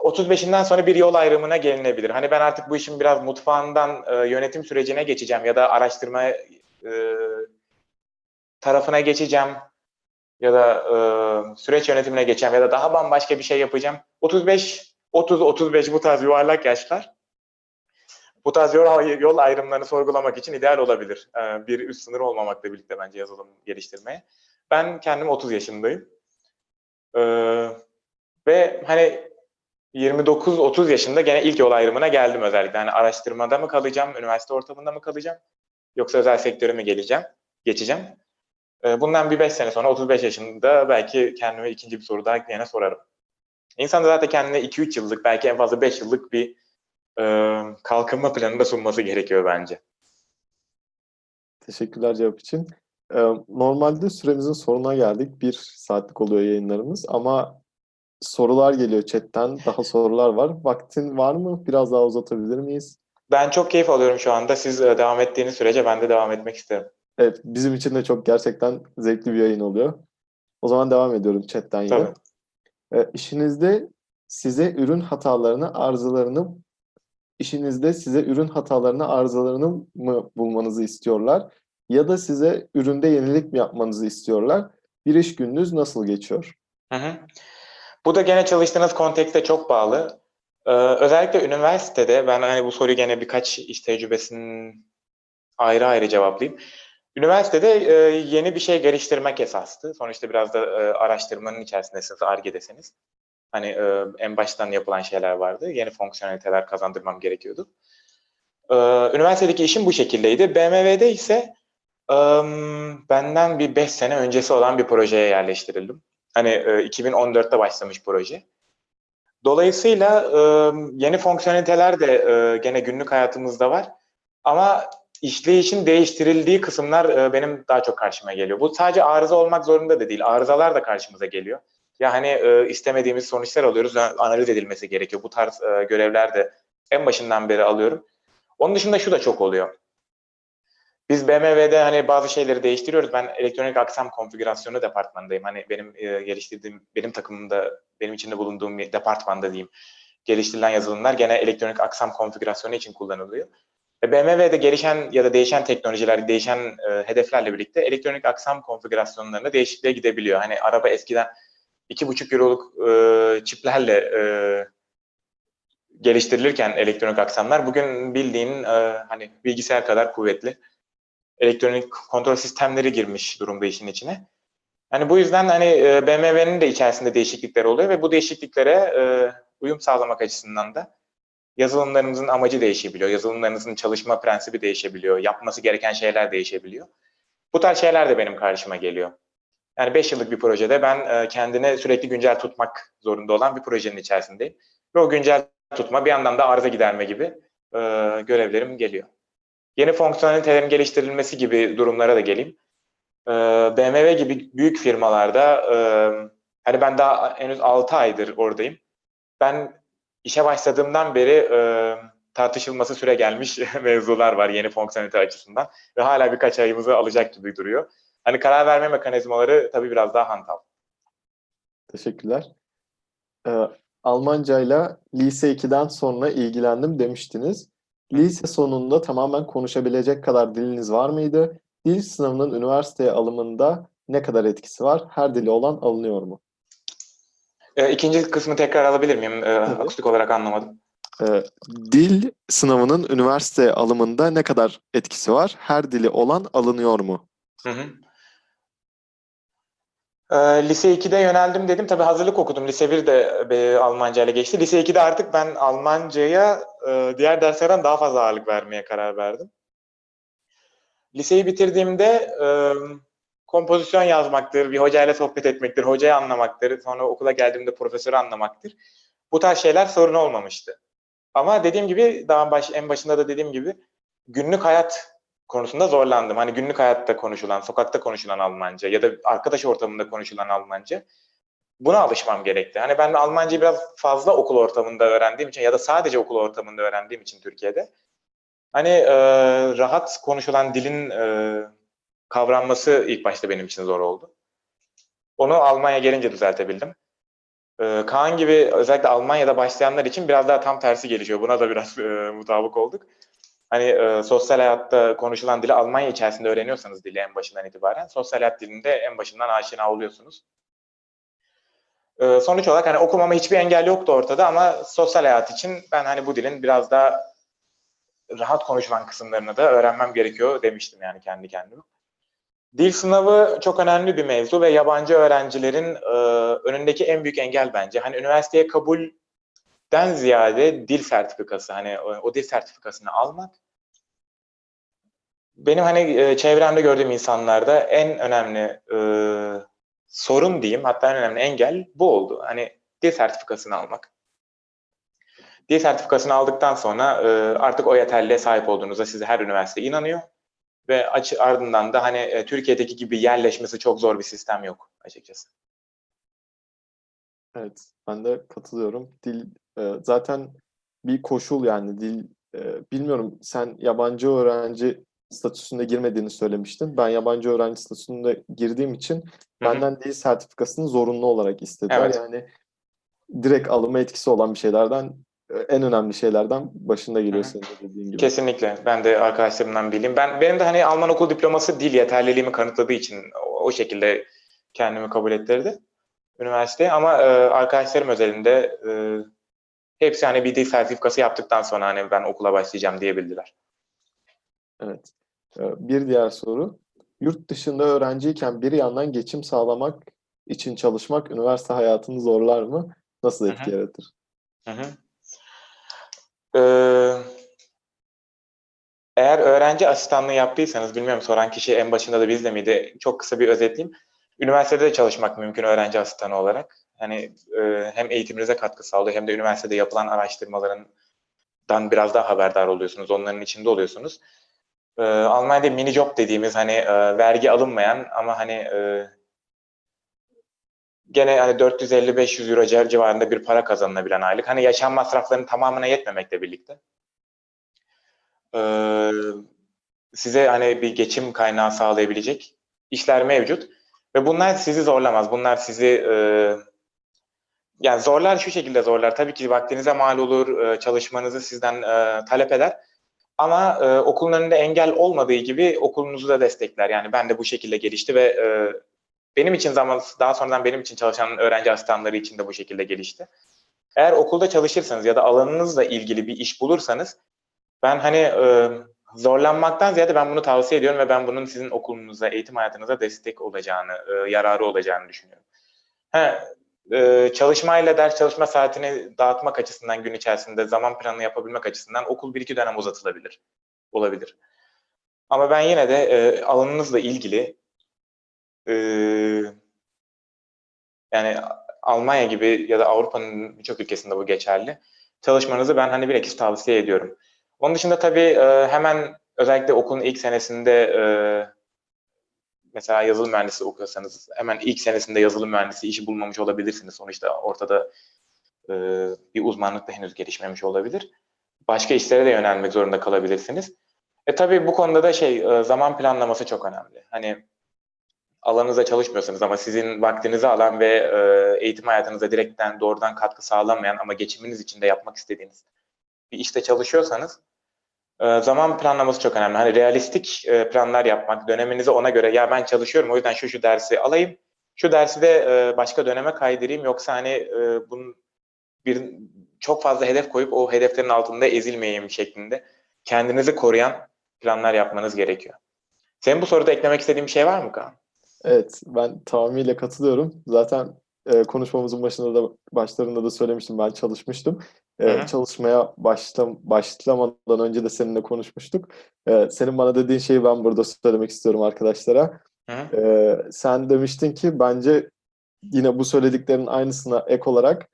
35'inden sonra bir yol ayrımına gelinebilir. Hani ben artık bu işin biraz mutfağından e, yönetim sürecine geçeceğim ya da araştırma e, tarafına geçeceğim ya da e, süreç yönetimine geçeceğim ya da daha bambaşka bir şey yapacağım. 35, 30, 35 bu tarz yuvarlak yaşlar bu tarz yol, ayrımlarını sorgulamak için ideal olabilir. E, bir üst sınır olmamakla birlikte bence yazılım geliştirmeye. Ben kendim 30 yaşındayım. E, ve hani 29-30 yaşında gene ilk yol ayrımına geldim özellikle. Hani araştırmada mı kalacağım, üniversite ortamında mı kalacağım yoksa özel sektöre mi geleceğim, geçeceğim. Ee, Bundan bir 5 sene sonra 35 yaşında belki kendime ikinci bir soru daha yine sorarım. İnsan da zaten kendine 2-3 yıllık belki en fazla 5 yıllık bir e, kalkınma planı da sunması gerekiyor bence. Teşekkürler cevap için. Ee, normalde süremizin sonuna geldik. Bir saatlik oluyor yayınlarımız ama sorular geliyor chatten. Daha sorular var. Vaktin var mı? Biraz daha uzatabilir miyiz? Ben çok keyif alıyorum şu anda. Siz devam ettiğiniz sürece ben de devam etmek isterim. Evet, bizim için de çok gerçekten zevkli bir yayın oluyor. O zaman devam ediyorum chatten yine. Tabii. Ee, işinizde size ürün hatalarını, arızalarını işinizde size ürün hatalarını, arızalarını mı bulmanızı istiyorlar? Ya da size üründe yenilik mi yapmanızı istiyorlar? Bir iş gününüz nasıl geçiyor? Hı hı. Bu da gene çalıştığınız kontekste çok bağlı. Ee, özellikle üniversitede ben hani bu soruyu gene birkaç iş tecrübesinin ayrı ayrı cevaplayayım. Üniversitede e, yeni bir şey geliştirmek esastı. Sonuçta biraz da e, araştırmanın içerisindesiniz, ARGE'desiniz. Hani e, en baştan yapılan şeyler vardı. Yeni fonksiyoneliteler kazandırmam gerekiyordu. E, üniversitedeki işim bu şekildeydi. BMW'de ise e, benden bir 5 sene öncesi olan bir projeye yerleştirildim. Hani e, 2014'te başlamış proje. Dolayısıyla e, yeni fonksiyoneliteler de e, gene günlük hayatımızda var. Ama işleyişin değiştirildiği kısımlar e, benim daha çok karşıma geliyor. Bu sadece arıza olmak zorunda da değil. Arızalar da karşımıza geliyor. Ya hani e, istemediğimiz sonuçlar alıyoruz. yani Analiz edilmesi gerekiyor. Bu tarz e, görevler de en başından beri alıyorum. Onun dışında şu da çok oluyor. Biz BMW'de hani bazı şeyleri değiştiriyoruz. Ben elektronik aksam konfigürasyonu departmanındayım. Hani benim e, geliştirdiğim, benim takımımda, benim içinde bulunduğum bir departmanda diyeyim. Geliştirilen yazılımlar gene elektronik aksam konfigürasyonu için kullanılıyor. Ve BMW'de gelişen ya da değişen teknolojiler, değişen e, hedeflerle birlikte elektronik aksam konfigürasyonlarında değişikliğe gidebiliyor. Hani araba eskiden 2,5 euroluk e, çiplerle e, geliştirilirken elektronik aksamlar bugün bildiğin e, hani bilgisayar kadar kuvvetli elektronik kontrol sistemleri girmiş durumda işin içine. Hani bu yüzden hani e, BMW'nin de içerisinde değişiklikler oluyor ve bu değişikliklere e, uyum sağlamak açısından da yazılımlarınızın amacı değişebiliyor. Yazılımlarınızın çalışma prensibi değişebiliyor. Yapması gereken şeyler değişebiliyor. Bu tarz şeyler de benim karşıma geliyor. Yani 5 yıllık bir projede ben e, kendine sürekli güncel tutmak zorunda olan bir projenin içerisindeyim. Ve o güncel tutma bir yandan da arıza giderme gibi e, görevlerim geliyor. Yeni fonksiyonelitelerin geliştirilmesi gibi durumlara da geleyim. E, BMW gibi büyük firmalarda e, hani ben daha henüz 6 aydır oradayım. Ben işe başladığımdan beri tartışılması süre gelmiş mevzular var yeni fonksiyonelite açısından ve hala birkaç ayımızı alacak gibi duruyor. Hani karar verme mekanizmaları tabii biraz daha hantal. Teşekkürler. Ee, Almancayla lise 2'den sonra ilgilendim demiştiniz. Lise sonunda tamamen konuşabilecek kadar diliniz var mıydı? Dil sınavının üniversiteye alımında ne kadar etkisi var? Her dili olan alınıyor mu? E, ikinci kısmı tekrar alabilir miyim? E, akustik olarak anlamadım. Ee, dil sınavının üniversiteye alımında ne kadar etkisi var? Her dili olan alınıyor mu? Hı hı. E, lise 2'de yöneldim dedim. Tabii hazırlık okudum. Lise 1'de e, Almanca ile geçti. Lise 2'de artık ben Almanca'ya e, diğer derslerden daha fazla ağırlık vermeye karar verdim. Liseyi bitirdiğimde e, kompozisyon yazmaktır, bir hocayla sohbet etmektir, hocayı anlamaktır, sonra okula geldiğimde profesörü anlamaktır. Bu tarz şeyler sorun olmamıştı. Ama dediğim gibi daha baş, en başında da dediğim gibi günlük hayat konusunda zorlandım. Hani günlük hayatta konuşulan, sokakta konuşulan Almanca ya da arkadaş ortamında konuşulan Almanca. Buna alışmam gerekti. Hani ben Almancayı biraz fazla okul ortamında öğrendiğim için ya da sadece okul ortamında öğrendiğim için Türkiye'de hani e, rahat konuşulan dilin e, kavranması ilk başta benim için zor oldu. Onu Almanya gelince düzeltebildim. Ee, Kaan gibi özellikle Almanya'da başlayanlar için biraz daha tam tersi gelişiyor. Buna da biraz e, mutabık olduk. Hani e, sosyal hayatta konuşulan dili Almanya içerisinde öğreniyorsanız dili en başından itibaren sosyal hayat dilinde en başından aşina oluyorsunuz. E, sonuç olarak hani okumama hiçbir engel yoktu ortada ama sosyal hayat için ben hani bu dilin biraz daha rahat konuşulan kısımlarını da öğrenmem gerekiyor demiştim yani kendi kendime. Dil sınavı çok önemli bir mevzu ve yabancı öğrencilerin e, önündeki en büyük engel bence. Hani üniversiteye kabulden ziyade dil sertifikası, hani o, dil sertifikasını almak benim hani e, çevremde gördüğüm insanlarda en önemli e, sorun diyeyim, hatta en önemli engel bu oldu. Hani dil sertifikasını almak. Dil sertifikasını aldıktan sonra e, artık o yeterliliğe sahip olduğunuzda size her üniversite inanıyor ve açı ardından da hani e, Türkiye'deki gibi yerleşmesi çok zor bir sistem yok açıkçası. Evet, ben de katılıyorum. Dil e, zaten bir koşul yani dil e, bilmiyorum sen yabancı öğrenci statüsünde girmediğini söylemiştin. Ben yabancı öğrenci statüsünde girdiğim için Hı hı. benden dil sertifikasını zorunlu olarak istediler. Evet. Yani direkt alınma etkisi olan bir şeylerden e, en önemli şeylerden başında geliyor senin de dediğin gibi. Kesinlikle. Ben de arkadaşlarımdan bileyim. Ben benim de hani Alman okul diploması dil yeterliliğimi kanıtladığı için o, o şekilde kendimi kabul ettirdi üniversiteye. Ama e, arkadaşlarım özelinde e, hepsi hani bir dil sertifikası yaptıktan sonra hani ben okula başlayacağım diyebildiler. Evet. Ee, Bir diğer soru. Yurt dışında öğrenciyken bir yandan geçim sağlamak için çalışmak üniversite hayatını zorlar mı? Nasıl etki yaratır? Hı hı. Ee, eğer öğrenci asistanlığı yaptıysanız, bilmiyorum soran kişi en başında da bizde miydi? Çok kısa bir özetleyeyim. Üniversitede de çalışmak mümkün öğrenci asistanı olarak. Hani e, hem eğitiminize katkı sağlıyor hem de üniversitede yapılan araştırmalarından biraz daha haberdar oluyorsunuz. Onların içinde oluyorsunuz. Ee, Almanya'da mini job dediğimiz hani e, vergi alınmayan ama hani e, gene hani 450-500 euro civar- civarında bir para kazanılabilen aylık. Hani yaşam masraflarının tamamına yetmemekle birlikte. Ee, size hani bir geçim kaynağı sağlayabilecek işler mevcut. Ve bunlar sizi zorlamaz. Bunlar sizi e, yani zorlar şu şekilde zorlar. Tabii ki vaktinize mal olur, e, çalışmanızı sizden e, talep eder. Ama e, okulun önünde engel olmadığı gibi okulunuzu da destekler. Yani ben de bu şekilde gelişti ve e, benim için zaman daha sonradan benim için çalışan öğrenci asistanları için de bu şekilde gelişti. Eğer okulda çalışırsanız ya da alanınızla ilgili bir iş bulursanız ben hani zorlanmaktan ziyade ben bunu tavsiye ediyorum ve ben bunun sizin okulunuza, eğitim hayatınıza destek olacağını, yararı olacağını düşünüyorum. He, e, çalışmayla ders çalışma saatini dağıtmak açısından gün içerisinde zaman planı yapabilmek açısından okul bir iki dönem uzatılabilir. Olabilir. Ama ben yine de e, alanınızla ilgili e, yani Almanya gibi ya da Avrupa'nın birçok ülkesinde bu geçerli. Çalışmanızı ben hani bilakis tavsiye ediyorum. Onun dışında tabii e, hemen özellikle okulun ilk senesinde e, mesela yazılım mühendisi okuyorsanız hemen ilk senesinde yazılım mühendisi işi bulmamış olabilirsiniz. Sonuçta ortada e, bir uzmanlık da henüz gelişmemiş olabilir. Başka işlere de yönelmek zorunda kalabilirsiniz. E tabii bu konuda da şey e, zaman planlaması çok önemli. Hani alanınızda çalışmıyorsanız ama sizin vaktinizi alan ve e, eğitim hayatınıza direkten doğrudan katkı sağlamayan ama geçiminiz için de yapmak istediğiniz bir işte çalışıyorsanız zaman planlaması çok önemli. Hani realistik e, planlar yapmak, döneminizi ona göre ya ben çalışıyorum o yüzden şu şu dersi alayım, şu dersi de e, başka döneme kaydırayım yoksa hani e, bunun bir çok fazla hedef koyup o hedeflerin altında ezilmeyeyim şeklinde kendinizi koruyan planlar yapmanız gerekiyor. Senin bu soruda eklemek istediğin bir şey var mı Kaan? Evet, ben tamamıyla katılıyorum. Zaten e, konuşmamızın başında da başlarında da söylemiştim. Ben çalışmıştım. Hı hı. çalışmaya başlam başlamadan önce de seninle konuşmuştuk. E, senin bana dediğin şeyi ben burada söylemek istiyorum arkadaşlara. Hı hı. E, sen demiştin ki bence yine bu söylediklerin aynısına ek olarak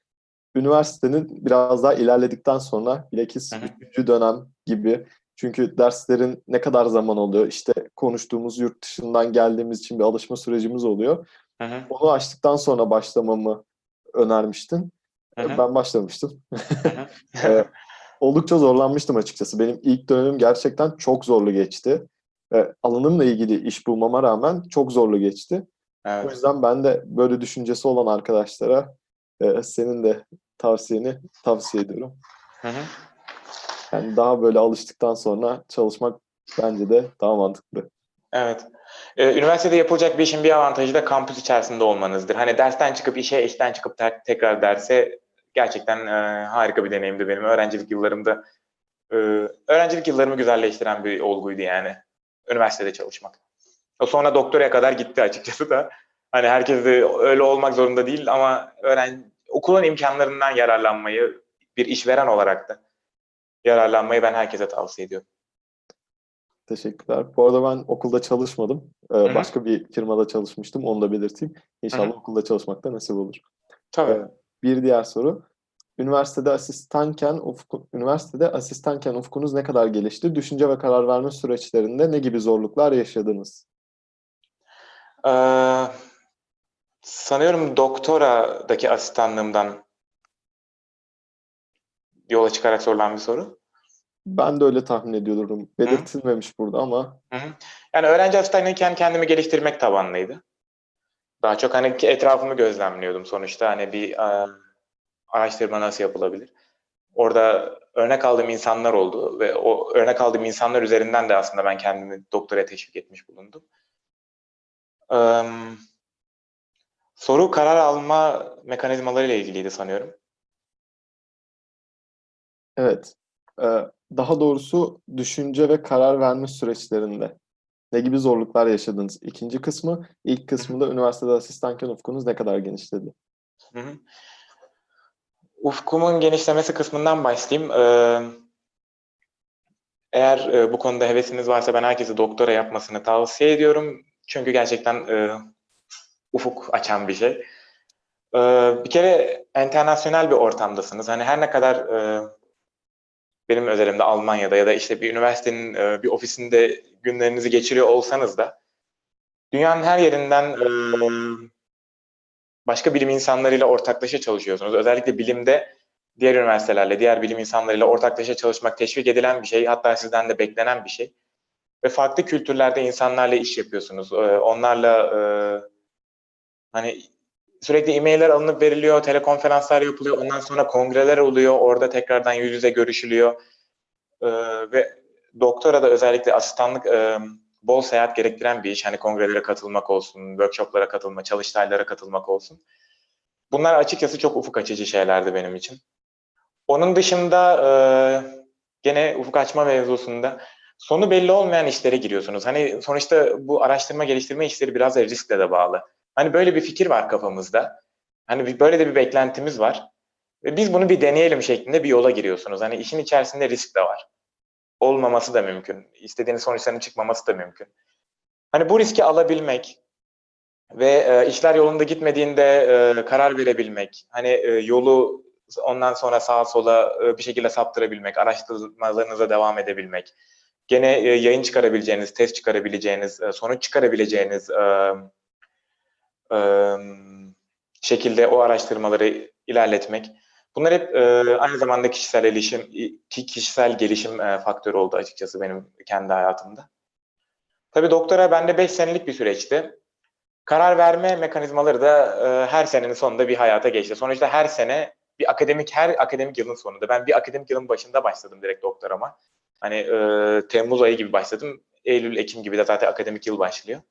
üniversitenin biraz daha ilerledikten sonra bilakis üçüncü dönem gibi çünkü derslerin ne kadar zaman oluyor? İşte konuştuğumuz yurt dışından geldiğimiz için bir alışma sürecimiz oluyor. Onu açtıktan sonra başlamamı önermiştin. Hı. Ben başlamıştım. Ee, oldukça zorlanmıştım açıkçası. Benim ilk dönemim gerçekten çok zorlu geçti. Ee, alanımla ilgili iş bulmama rağmen çok zorlu geçti. O Evet. yüzden ben de böyle düşüncesi olan arkadaşlara e, senin de tavsiyeni tavsiye ediyorum. Hı. Yani daha böyle alıştıktan sonra çalışmak bence de daha mantıklı. Evet. Ee, üniversitede yapılacak bir işin bir avantajı da kampüs içerisinde olmanızdır. Hani dersten çıkıp işe, işten çıkıp te- tekrar derse gerçekten e, harika bir deneyimdi benim. Öğrencilik yıllarımda e, öğrencilik yıllarımı güzelleştiren bir olguydu yani. Üniversitede çalışmak. O sonra doktoraya kadar gitti açıkçası da. Hani herkes de öyle olmak zorunda değil ama öğren okulun imkanlarından yararlanmayı bir işveren olarak da yararlanmayı ben herkese tavsiye ediyorum. Teşekkürler. Bu arada ben okulda çalışmadım. Ee, başka bir firmada çalışmıştım. Onu da belirteyim. İnşallah Hı hı. okulda çalışmak da nasip olur. Tabii. Evet. Bir diğer soru. Üniversitede asistanken ufku, üniversitede asistanken ufkunuz ne kadar gelişti? Düşünce ve karar verme süreçlerinde ne gibi zorluklar yaşadınız? Ee, sanıyorum doktoradaki asistanlığımdan yola çıkarak sorulan bir soru. Ben de öyle tahmin ediyorum. Belirtilmemiş burada ama Hı hı. Yani öğrenci asistanlığıyken kendimi geliştirmek tabanlıydı. Daha çok hani etrafımı gözlemliyordum sonuçta hani bir e, araştırma nasıl yapılabilir. Orada örnek aldığım insanlar oldu ve o örnek aldığım insanlar üzerinden de aslında ben kendimi doktora teşvik etmiş bulundum. Ee, soru karar alma mekanizmaları ile ilgiliydi sanıyorum. evet. Daha doğrusu düşünce ve karar verme süreçlerinde ne gibi zorluklar yaşadınız? İkinci kısmı, ilk kısmı da üniversitede asistanken ufkunuz ne kadar genişledi? Hı hı. Ufkumun genişlemesi kısmından başlayayım. Ee, eğer e, bu konuda hevesiniz varsa ben herkese doktora yapmasını tavsiye ediyorum. Çünkü gerçekten e, ufuk açan bir şey. Ee, bir kere internasyonel bir ortamdasınız. Hani her ne kadar e, benim özelimde Almanya'da ya da işte bir üniversitenin e, bir ofisinde günlerinizi geçiriyor olsanız da dünyanın her yerinden e, başka bilim insanlarıyla ortaklaşa çalışıyorsunuz. Özellikle bilimde diğer üniversitelerle, diğer bilim insanlarıyla ortaklaşa çalışmak teşvik edilen bir şey. Hatta sizden de beklenen bir şey. Ve farklı kültürlerde insanlarla iş yapıyorsunuz. Ee, Onlarla e, hani sürekli e-mailler alınıp veriliyor, telekonferanslar yapılıyor. Ondan sonra kongreler oluyor. Orada tekrardan yüz yüze görüşülüyor. Ee, ve doktora da özellikle asistanlık e, bol seyahat gerektiren bir iş. Hani kongrelere katılmak olsun, workshoplara katılma, çalıştaylara katılmak olsun. Bunlar açıkçası çok ufuk açıcı şeylerdi benim için. Onun dışında e, gene ufuk açma mevzusunda sonu belli olmayan işlere giriyorsunuz. Hani sonuçta bu araştırma geliştirme işleri biraz da riskle de bağlı. Hani böyle bir fikir var kafamızda. Hani böyle de bir beklentimiz var. Ve biz bunu bir deneyelim şeklinde bir yola giriyorsunuz. Hani işin içerisinde risk de var. Olmaması da mümkün. İstediğiniz sonuçların çıkmaması da mümkün. Hani bu riski alabilmek ve e, işler yolunda gitmediğinde e, karar verebilmek, hani e, yolu ondan sonra sağa sola e, bir şekilde saptırabilmek, araştırmalarınıza devam edebilmek, gene e, yayın çıkarabileceğiniz, test çıkarabileceğiniz, e, sonuç çıkarabileceğiniz e, e, şekilde o araştırmaları ilerletmek. Bunlar hep e, aynı zamanda kişisel gelişim, ki- kişisel gelişim e, faktörü oldu açıkçası benim kendi hayatımda. Tabii doktora bende 5 senelik bir süreçti. Karar verme mekanizmaları da e, her senenin sonunda bir hayata geçti. Sonuçta her sene bir akademik her akademik yılın sonunda ben bir akademik yılın başında başladım direkt doktorama. Hani e, Temmuz ayı gibi başladım. Eylül, Ekim gibi de zaten akademik yıl başlıyor.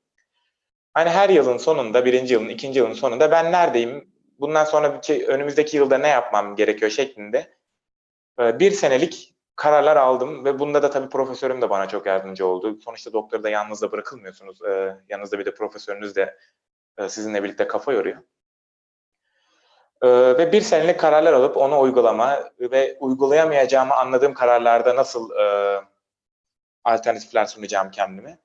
Hani her yılın sonunda, birinci yılın, ikinci yılın sonunda ben neredeyim? Bundan sonraki önümüzdeki yılda ne yapmam gerekiyor şeklinde e, bir senelik kararlar aldım ve bunda da tabii profesörüm de bana çok yardımcı oldu. Sonuçta doktora da yalnız da bırakılmıyorsunuz. E, yanınızda bir de profesörünüz de e, sizinle birlikte kafa yoruyor. Ve bir senelik kararlar alıp onu uygulama ve uygulayamayacağımı anladığım kararlarda nasıl alternatifler sunacağım kendime.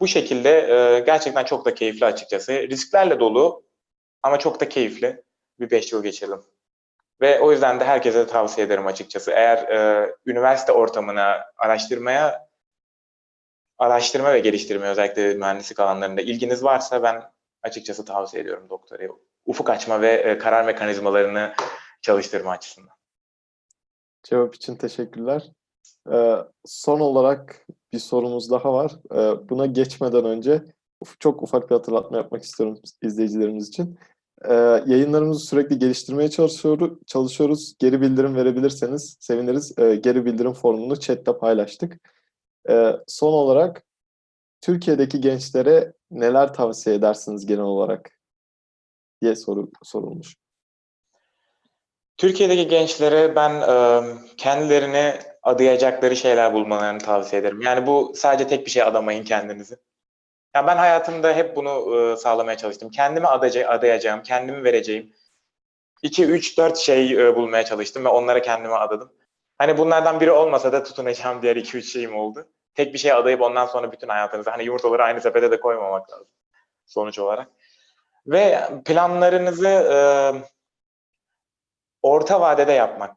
Bu şekilde gerçekten çok da keyifli açıkçası. Risklerle dolu ama çok da keyifli bir 5 yıl geçirdim. Ve o yüzden de herkese de tavsiye ederim açıkçası. Eğer e, üniversite ortamına, araştırmaya, araştırma ve geliştirme özellikle mühendislik alanlarında ilginiz varsa ben açıkçası tavsiye ediyorum doktorayı. Ufuk açma ve e, karar mekanizmalarını çalıştırma açısından. Cevap için teşekkürler. Ee, son olarak bir sorumuz daha var. Ee, buna geçmeden önce çok ufak bir hatırlatma yapmak istiyorum izleyicilerimiz için. E, yayınlarımızı sürekli geliştirmeye çalışıyoruz. çalışıyoruz. Geri bildirim verebilirseniz seviniriz. E, geri bildirim formunu chatte paylaştık. E, son olarak Türkiye'deki gençlere neler tavsiye edersiniz genel olarak diye soru sorulmuş. Türkiye'deki gençlere ben e, kendilerini adayacakları şeyler bulmalarını tavsiye ederim. Yani bu sadece tek bir şey adamayın kendinizi. Yani ben hayatımda hep bunu e, sağlamaya çalıştım. Kendimi adaca- adayacağım, kendimi vereceğim. 2, 3, 4 şey e, bulmaya çalıştım ve onlara kendimi adadım. Hani bunlardan biri olmasa da tutunacağım diğer 2-3 şeyim oldu. Tek bir şeye adayıp ondan sonra bütün hayatınızı, hani yumurtaları aynı sepete de koymamak lazım sonuç olarak. Ve planlarınızı e, orta vadede yapmak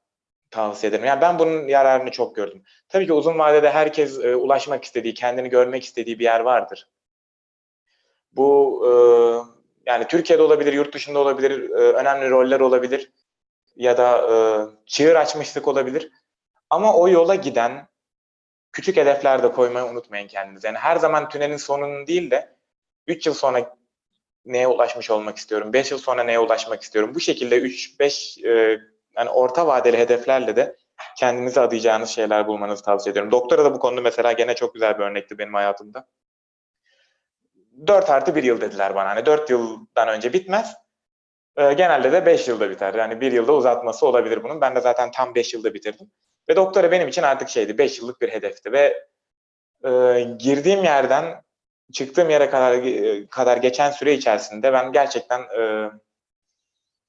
tavsiye ederim. Yani ben bunun yararını çok gördüm. Tabii ki uzun vadede herkes e, ulaşmak istediği, kendini görmek istediği bir yer vardır. Bu e, yani Türkiye'de olabilir, yurt dışında olabilir, e, önemli roller olabilir ya da e, çığır açmışlık olabilir. Ama o yola giden küçük hedefler de koymayı unutmayın kendinize. Yani her zaman tünelin sonunun değil de 3 yıl sonra neye ulaşmış olmak istiyorum, 5 yıl sonra neye ulaşmak istiyorum. Bu şekilde 3-5 e, yani orta vadeli hedeflerle de kendinize adayacağınız şeyler bulmanızı tavsiye ediyorum. Doktora da bu konuda mesela gene çok güzel bir örnekti benim hayatımda. 4 artı 1 yıl dediler bana. Hani 4 yıldan önce bitmez. Ee, genelde de 5 yılda biter. Yani 1 yılda uzatması olabilir bunun. Ben de zaten tam 5 yılda bitirdim. Ve doktora benim için artık şeydi 5 yıllık bir hedefti. Ve e, girdiğim yerden çıktığım yere kadar e, kadar geçen süre içerisinde ben gerçekten e,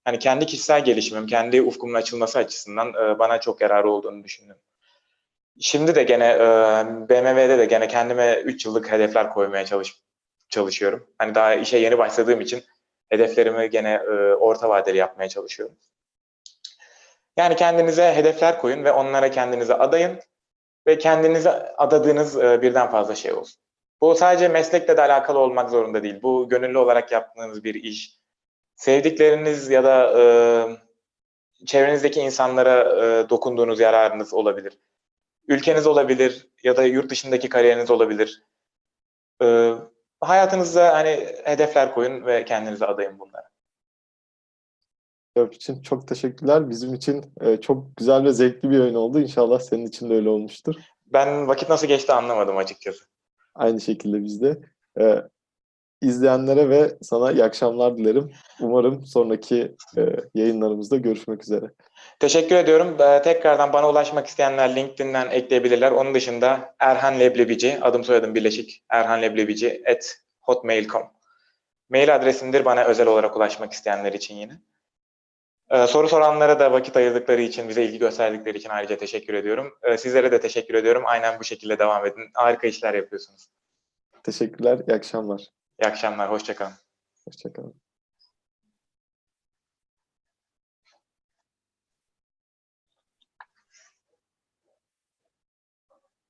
hani kendi kişisel gelişimim, kendi ufkumun açılması açısından e, bana çok yararı olduğunu düşündüm. Şimdi de gene e, BMW'de de gene kendime 3 yıllık hedefler koymaya çalış çalışıyorum. Hani daha işe yeni başladığım için hedeflerimi gene e, orta vadeli yapmaya çalışıyorum. Yani kendinize hedefler koyun ve onlara kendinize adayın ve kendinize adadığınız e, birden fazla şey olsun. Bu sadece meslekle de alakalı olmak zorunda değil. Bu gönüllü olarak yaptığınız bir iş. Sevdikleriniz ya da e, çevrenizdeki insanlara e, dokunduğunuz yararınız olabilir. Ülkeniz olabilir ya da yurt dışındaki kariyeriniz olabilir. E, hayatınızda hani hedefler koyun ve kendinize adayın bunlara. Cevap için çok teşekkürler. Bizim için e, çok güzel ve zevkli bir oyun oldu. İnşallah senin için de öyle olmuştur. Ben vakit nasıl geçti anlamadım açıkçası. Aynı şekilde biz de. E, izleyenlere ve sana iyi akşamlar dilerim. Umarım sonraki e, yayınlarımızda görüşmek üzere. Teşekkür ediyorum. Ee, tekrardan bana ulaşmak isteyenler LinkedIn'den ekleyebilirler. Onun dışında Erhan Leblebici, adım soyadım birleşik, Erhan Leblebici at hotmail.com. Mail adresimdir bana özel olarak ulaşmak isteyenler için yine. Ee, soru soranlara da vakit ayırdıkları için, bize ilgi gösterdikleri için ayrıca teşekkür ediyorum. Ee, sizlere de teşekkür ediyorum. Aynen bu şekilde devam edin. Harika işler yapıyorsunuz. Teşekkürler. İyi akşamlar. İyi akşamlar, hoşçakalın. Hoşçakalın.